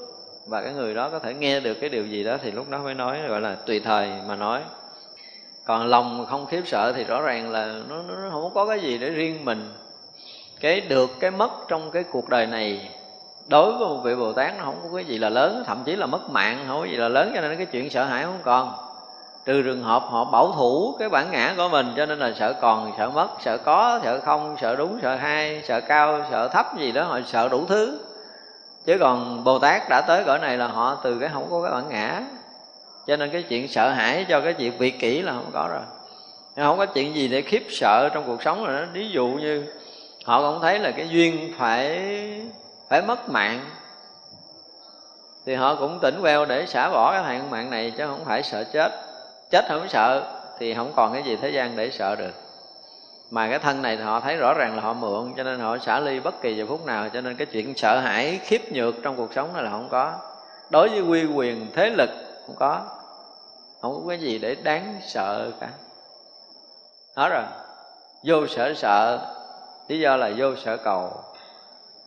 Và cái người đó có thể nghe được cái điều gì đó thì lúc đó mới nói gọi là tùy thời mà nói. Còn lòng không khiếp sợ thì rõ ràng là nó, nó không có cái gì để riêng mình cái được cái mất trong cái cuộc đời này, đối với một vị bồ tát nó không có cái gì là lớn, thậm chí là mất mạng, không có gì là lớn, cho nên cái chuyện sợ hãi không còn. Trừ trường hợp họ bảo thủ cái bản ngã của mình, cho nên là sợ còn, sợ mất, sợ có, sợ không, sợ đúng, sợ hai sợ cao, sợ thấp gì đó, họ sợ đủ thứ. Chứ còn bồ tát đã tới cõi này là họ từ cái không có cái bản ngã. Cho nên cái chuyện sợ hãi cho cái chuyện vị kỷ là không có rồi. Không có chuyện gì để khiếp sợ trong cuộc sống rồi đó. Ví dụ như họ cũng thấy là cái duyên phải phải mất mạng. Thì họ cũng tỉnh queo để xả bỏ cái hạn mạng này chứ không phải sợ chết. Chết không sợ thì không còn cái gì thế gian để sợ được. Mà cái thân này thì họ thấy rõ ràng là họ mượn, cho nên họ xả ly bất kỳ giờ phút nào, cho nên cái chuyện sợ hãi, khiếp nhược trong cuộc sống này là không có. Đối với quy quyền, thế lực, không có. Không có cái gì để đáng sợ cả. Hết rồi. Vô sở sợ lý do là vô sở cầu.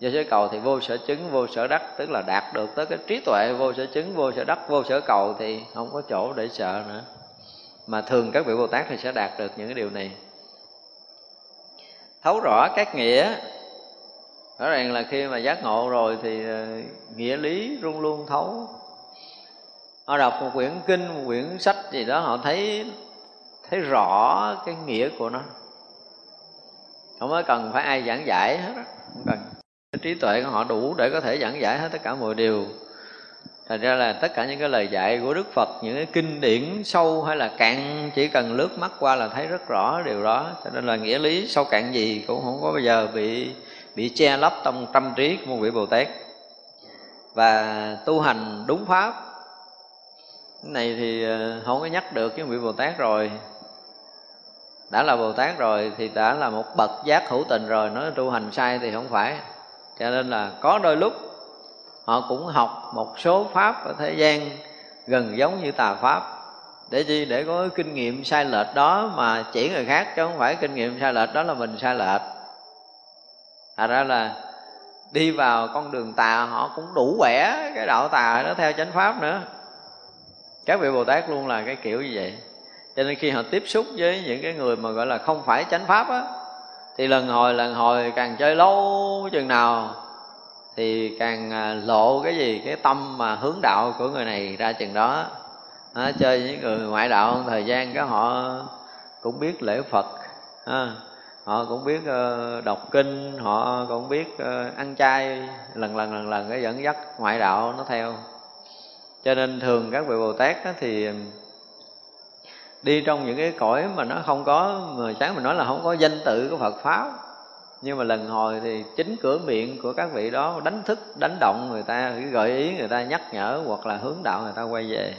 Vô sở cầu thì vô sở chứng, vô sở đắc, tức là đạt được tới cái trí tuệ. Vô sở chứng, vô sở đắc, vô sở cầu thì không có chỗ để sợ nữa. Mà thường các vị bồ tát thì sẽ đạt được những cái điều này. Thấu rõ các nghĩa. Rõ ràng là khi mà giác ngộ rồi thì ờ, nghĩa lý luôn luôn thấu. Họ đọc một quyển kinh, một quyển sách gì đó, họ thấy thấy rõ cái nghĩa của nó không có cần phải ai giảng giải hết không cần. Cái trí tuệ của họ đủ để có thể giảng giải hết tất cả mọi điều. Thành ra là tất cả những cái lời dạy của đức phật, những cái kinh điển sâu hay là cạn, chỉ cần lướt mắt qua là thấy rất rõ điều đó. Cho nên là nghĩa lý sâu cạn gì cũng không có bao giờ bị bị che lấp trong tâm trí của một vị bồ tát. Và tu hành đúng pháp, cái này thì ờ, không có nhắc được cái vị bồ tát rồi đã là bồ tát rồi thì đã là một bậc giác hữu tình rồi, nói tu hành sai thì không phải. Cho nên là có đôi lúc họ cũng học một số pháp ở thế gian gần giống như tà pháp. Để chi? Để có cái kinh nghiệm sai lệch đó mà chỉ người khác, chứ không phải kinh nghiệm sai lệch đó là mình sai lệch. Thật ra là đi vào con đường tà họ cũng đủ quẻ, cái đạo tà nó theo chánh pháp nữa. Các vị bồ tát luôn là cái kiểu như vậy cho nên khi họ tiếp xúc với những cái người mà gọi là không phải chánh pháp á thì lần hồi lần hồi càng chơi lâu chừng nào thì càng à, lộ cái gì cái tâm mà hướng đạo của người này ra chừng đó. À, chơi với người ngoại đạo thời gian cái họ cũng biết lễ phật à, họ cũng biết uh, đọc kinh họ cũng biết uh, ăn chay lần lần lần lần cái dẫn dắt ngoại đạo nó theo. Cho nên thường các vị bồ tát thì đi trong những cái cõi mà nó không có, mà sáng mình nói là không có danh tự của Phật pháp. Nhưng mà lần hồi thì chính cửa miệng của các vị đó đánh thức, đánh động người ta gợi ý người ta nhắc nhở hoặc là hướng đạo người ta quay về.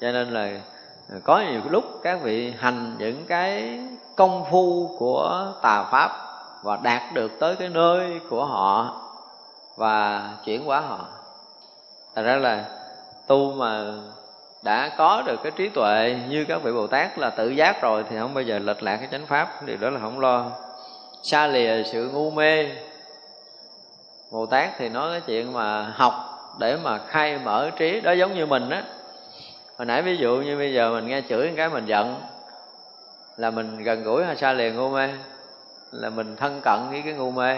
Cho nên là có nhiều lúc các vị hành những cái công phu của tà pháp và đạt được tới cái nơi của họ và chuyển hóa họ. Thật ra là tu mà đã có được cái trí tuệ như các vị bồ tát là tự giác rồi thì không bao giờ lệch lạc cái chánh pháp, điều đó là không lo. Xa lìa sự ngu mê. Bồ tát thì nói cái chuyện mà học để mà khai mở trí, đó giống như mình á. Hồi nãy ví dụ như bây giờ mình nghe chửi cái mình giận, là mình gần gũi hay xa lìa ngu mê? Là mình thân cận với cái ngu mê.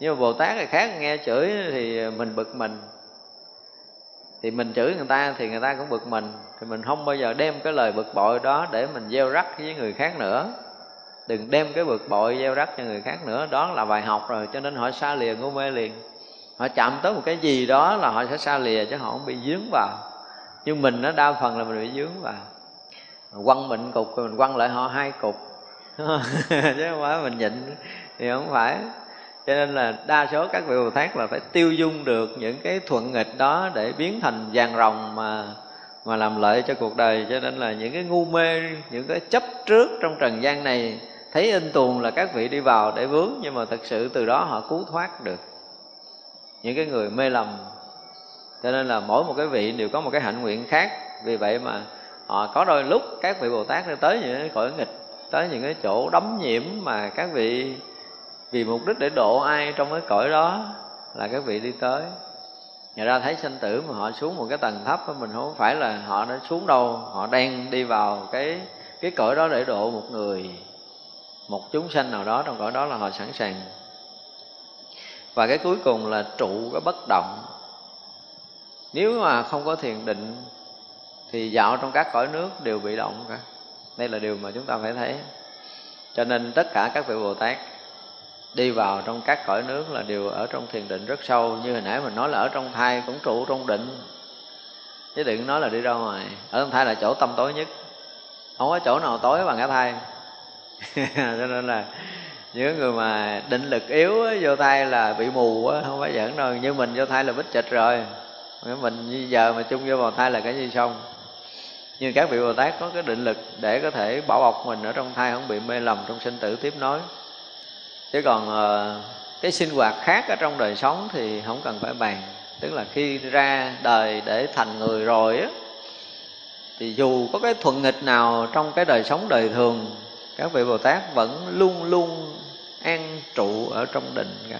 Nhưng mà bồ tát thì khác, nghe chửi thì mình bực mình thì mình chửi người ta thì người ta cũng bực mình. Thì mình không bao giờ đem cái lời bực bội đó để mình gieo rắc với người khác nữa. Đừng đem cái bực bội gieo rắc cho người khác nữa. Đó là bài học rồi, cho nên họ xa lìa ngu mê liền. Họ chạm tới một cái gì đó là họ sẽ xa lìa chứ họ không bị dướng vào. Nhưng mình nó đa phần là mình bị dướng vào. Quăng mình cục rồi mình quăng lại họ hai cục. Chứ không phải mình nhịn thì không phải cho nên là đa số các vị bồ tát là phải tiêu dung được những cái thuận nghịch đó để biến thành vàng rồng mà mà làm lợi cho cuộc đời. Cho nên là những cái ngu mê, những cái chấp trước trong trần gian này, thấy in tuồng là các vị đi vào để vướng, nhưng mà thật sự từ đó họ cứu thoát được những cái người mê lầm. Cho nên là mỗi một cái vị đều có một cái hạnh nguyện khác. Vì vậy mà họ có đôi lúc các vị bồ tát tới những cái cõi nghịch, tới những cái chỗ đấm nhiễm mà các vị vì mục đích để độ ai trong cái cõi đó là các vị đi tới. Nhà ra thấy sanh tử mà họ xuống một cái tầng thấp mình không phải là họ đã xuống đâu, họ đang đi vào cái cái cõi đó để độ một người, một chúng sanh nào đó trong cõi đó là họ sẵn sàng. Và cái cuối cùng là trụ cái bất động. Nếu mà không có thiền định thì dạo trong các cõi nước đều bị động cả. Đây là điều mà chúng ta phải thấy. Cho nên tất cả các vị bồ tát đi vào trong các cõi nước là đều ở trong thiền định rất sâu. Như hồi nãy mình nói là ở trong thai cũng trụ trong định. Chứ đừng nói là đi ra ngoài. Ở trong thai là chỗ tâm tối nhất. Không có chỗ nào tối bằng cái thai. Cho nên là những người mà định lực yếu vô thai là bị mù á, không phải giỡn đâu. Như mình vô thai là bích chịch rồi. Mình như giờ mà chung vô vào thai là cái gì xong? Nhưng các vị bồ tát có cái định lực để có thể bảo bọc mình ở trong thai, không bị mê lầm trong sinh tử tiếp nối chứ còn ờ, cái sinh hoạt khác ở trong đời sống thì không cần phải bàn. Tức là khi ra đời để thành người rồi á, thì dù có cái thuận nghịch nào trong cái đời sống đời thường, các vị bồ tát vẫn luôn luôn an trụ ở trong định cả.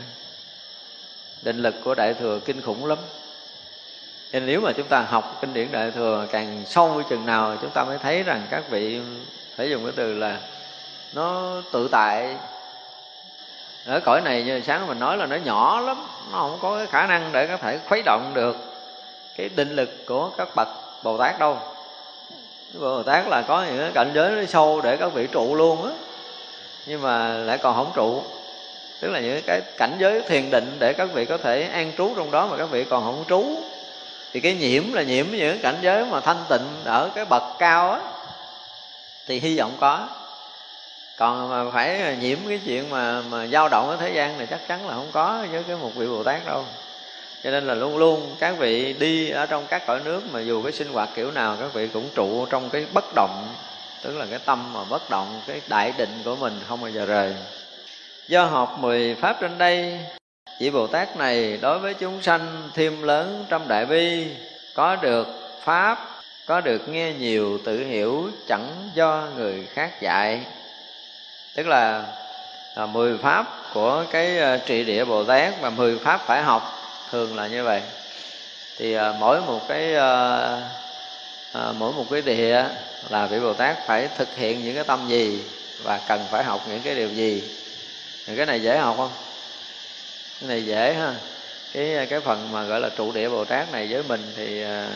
Định lực của đại thừa kinh khủng lắm. Nên nếu mà chúng ta học kinh điển đại thừa càng sâu chừng nào, chúng ta mới thấy rằng các vị phải dùng cái từ là nó tự tại ở cõi này như sáng mình nói là nó nhỏ lắm, nó không có cái khả năng để có thể khuấy động được cái định lực của các bậc bồ tát đâu. Bồ tát là có những cái cảnh giới nó sâu để các vị trụ luôn á, nhưng mà lại còn không trụ. Tức là những cái cảnh giới thiền định để các vị có thể an trú trong đó mà các vị còn không trú. Thì cái nhiễm là nhiễm những cảnh giới mà thanh tịnh ở cái bậc cao á, thì hy vọng có còn mà phải nhiễm cái chuyện mà mà dao động ở thế gian này chắc chắn là không có với cái một vị bồ tát đâu. Cho nên là luôn luôn các vị đi ở trong các cõi nước mà dù cái sinh hoạt kiểu nào các vị cũng trụ trong cái bất động, tức là cái tâm mà bất động, cái đại định của mình không bao giờ rời. Do học mười pháp trên đây, vị bồ tát này đối với chúng sanh thêm lớn trong đại bi, có được pháp, có được nghe nhiều, tự hiểu, chẳng do người khác dạy tức là à, 10 pháp của cái à, trị địa bồ tát và 10 pháp phải học thường là như vậy. Thì à, mỗi một cái à, à, mỗi một cái địa là vị bồ tát phải thực hiện những cái tâm gì và cần phải học những cái điều gì. Thì cái này dễ học không? Cái này dễ ha. Cái cái phần mà gọi là trụ địa bồ tát này với mình thì à,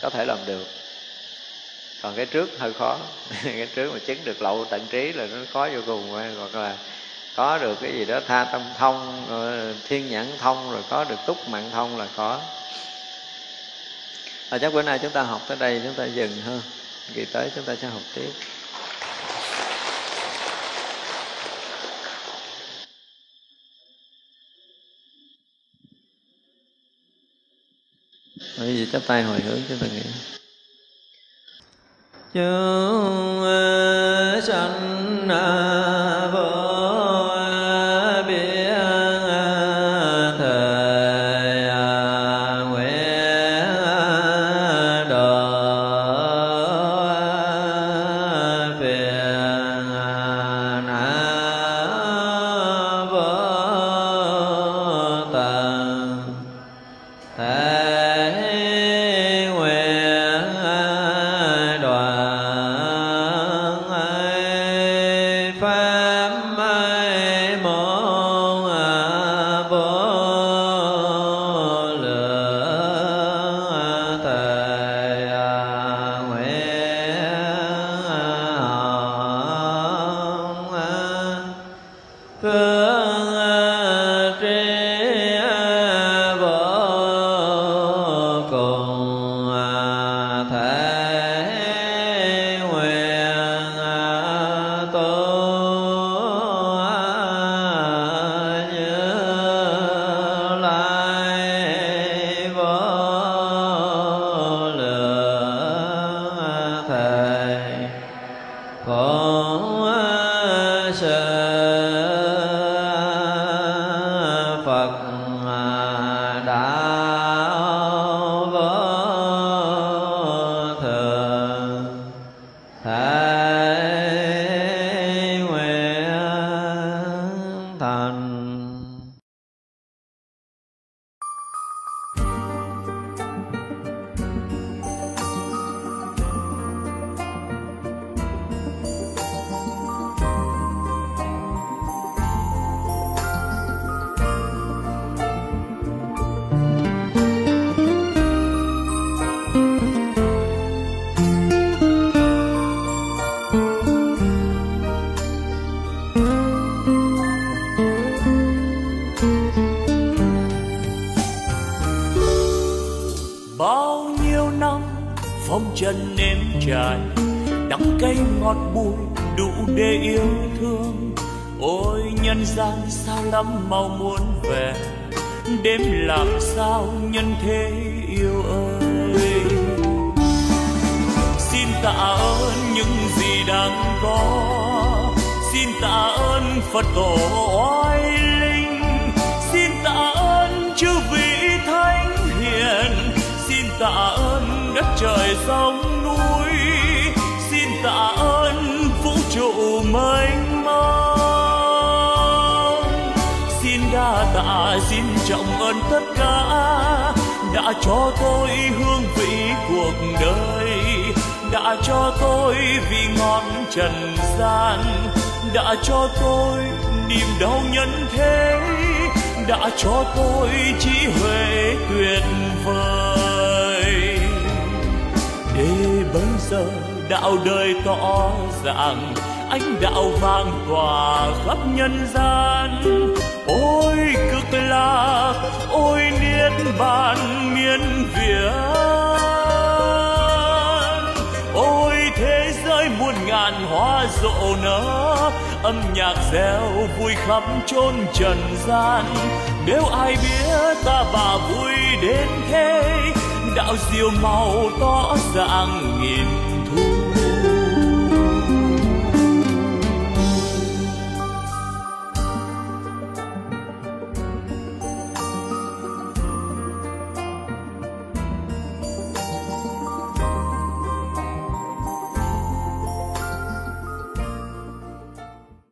có thể làm được còn cái trước hơi khó. Cái trước mà chứng được lậu tận trí là nó khó vô cùng. Hoặc là có được cái gì đó tha tâm thông ờ, thiên nhãn thông, rồi có được túc mạng thông là có và chắc bữa nay chúng ta học tới đây, chúng ta dừng hơn kỳ tới chúng ta sẽ học tiếp. Bởi vì chắp tay hồi hướng chúng ta nghĩ chúng sanh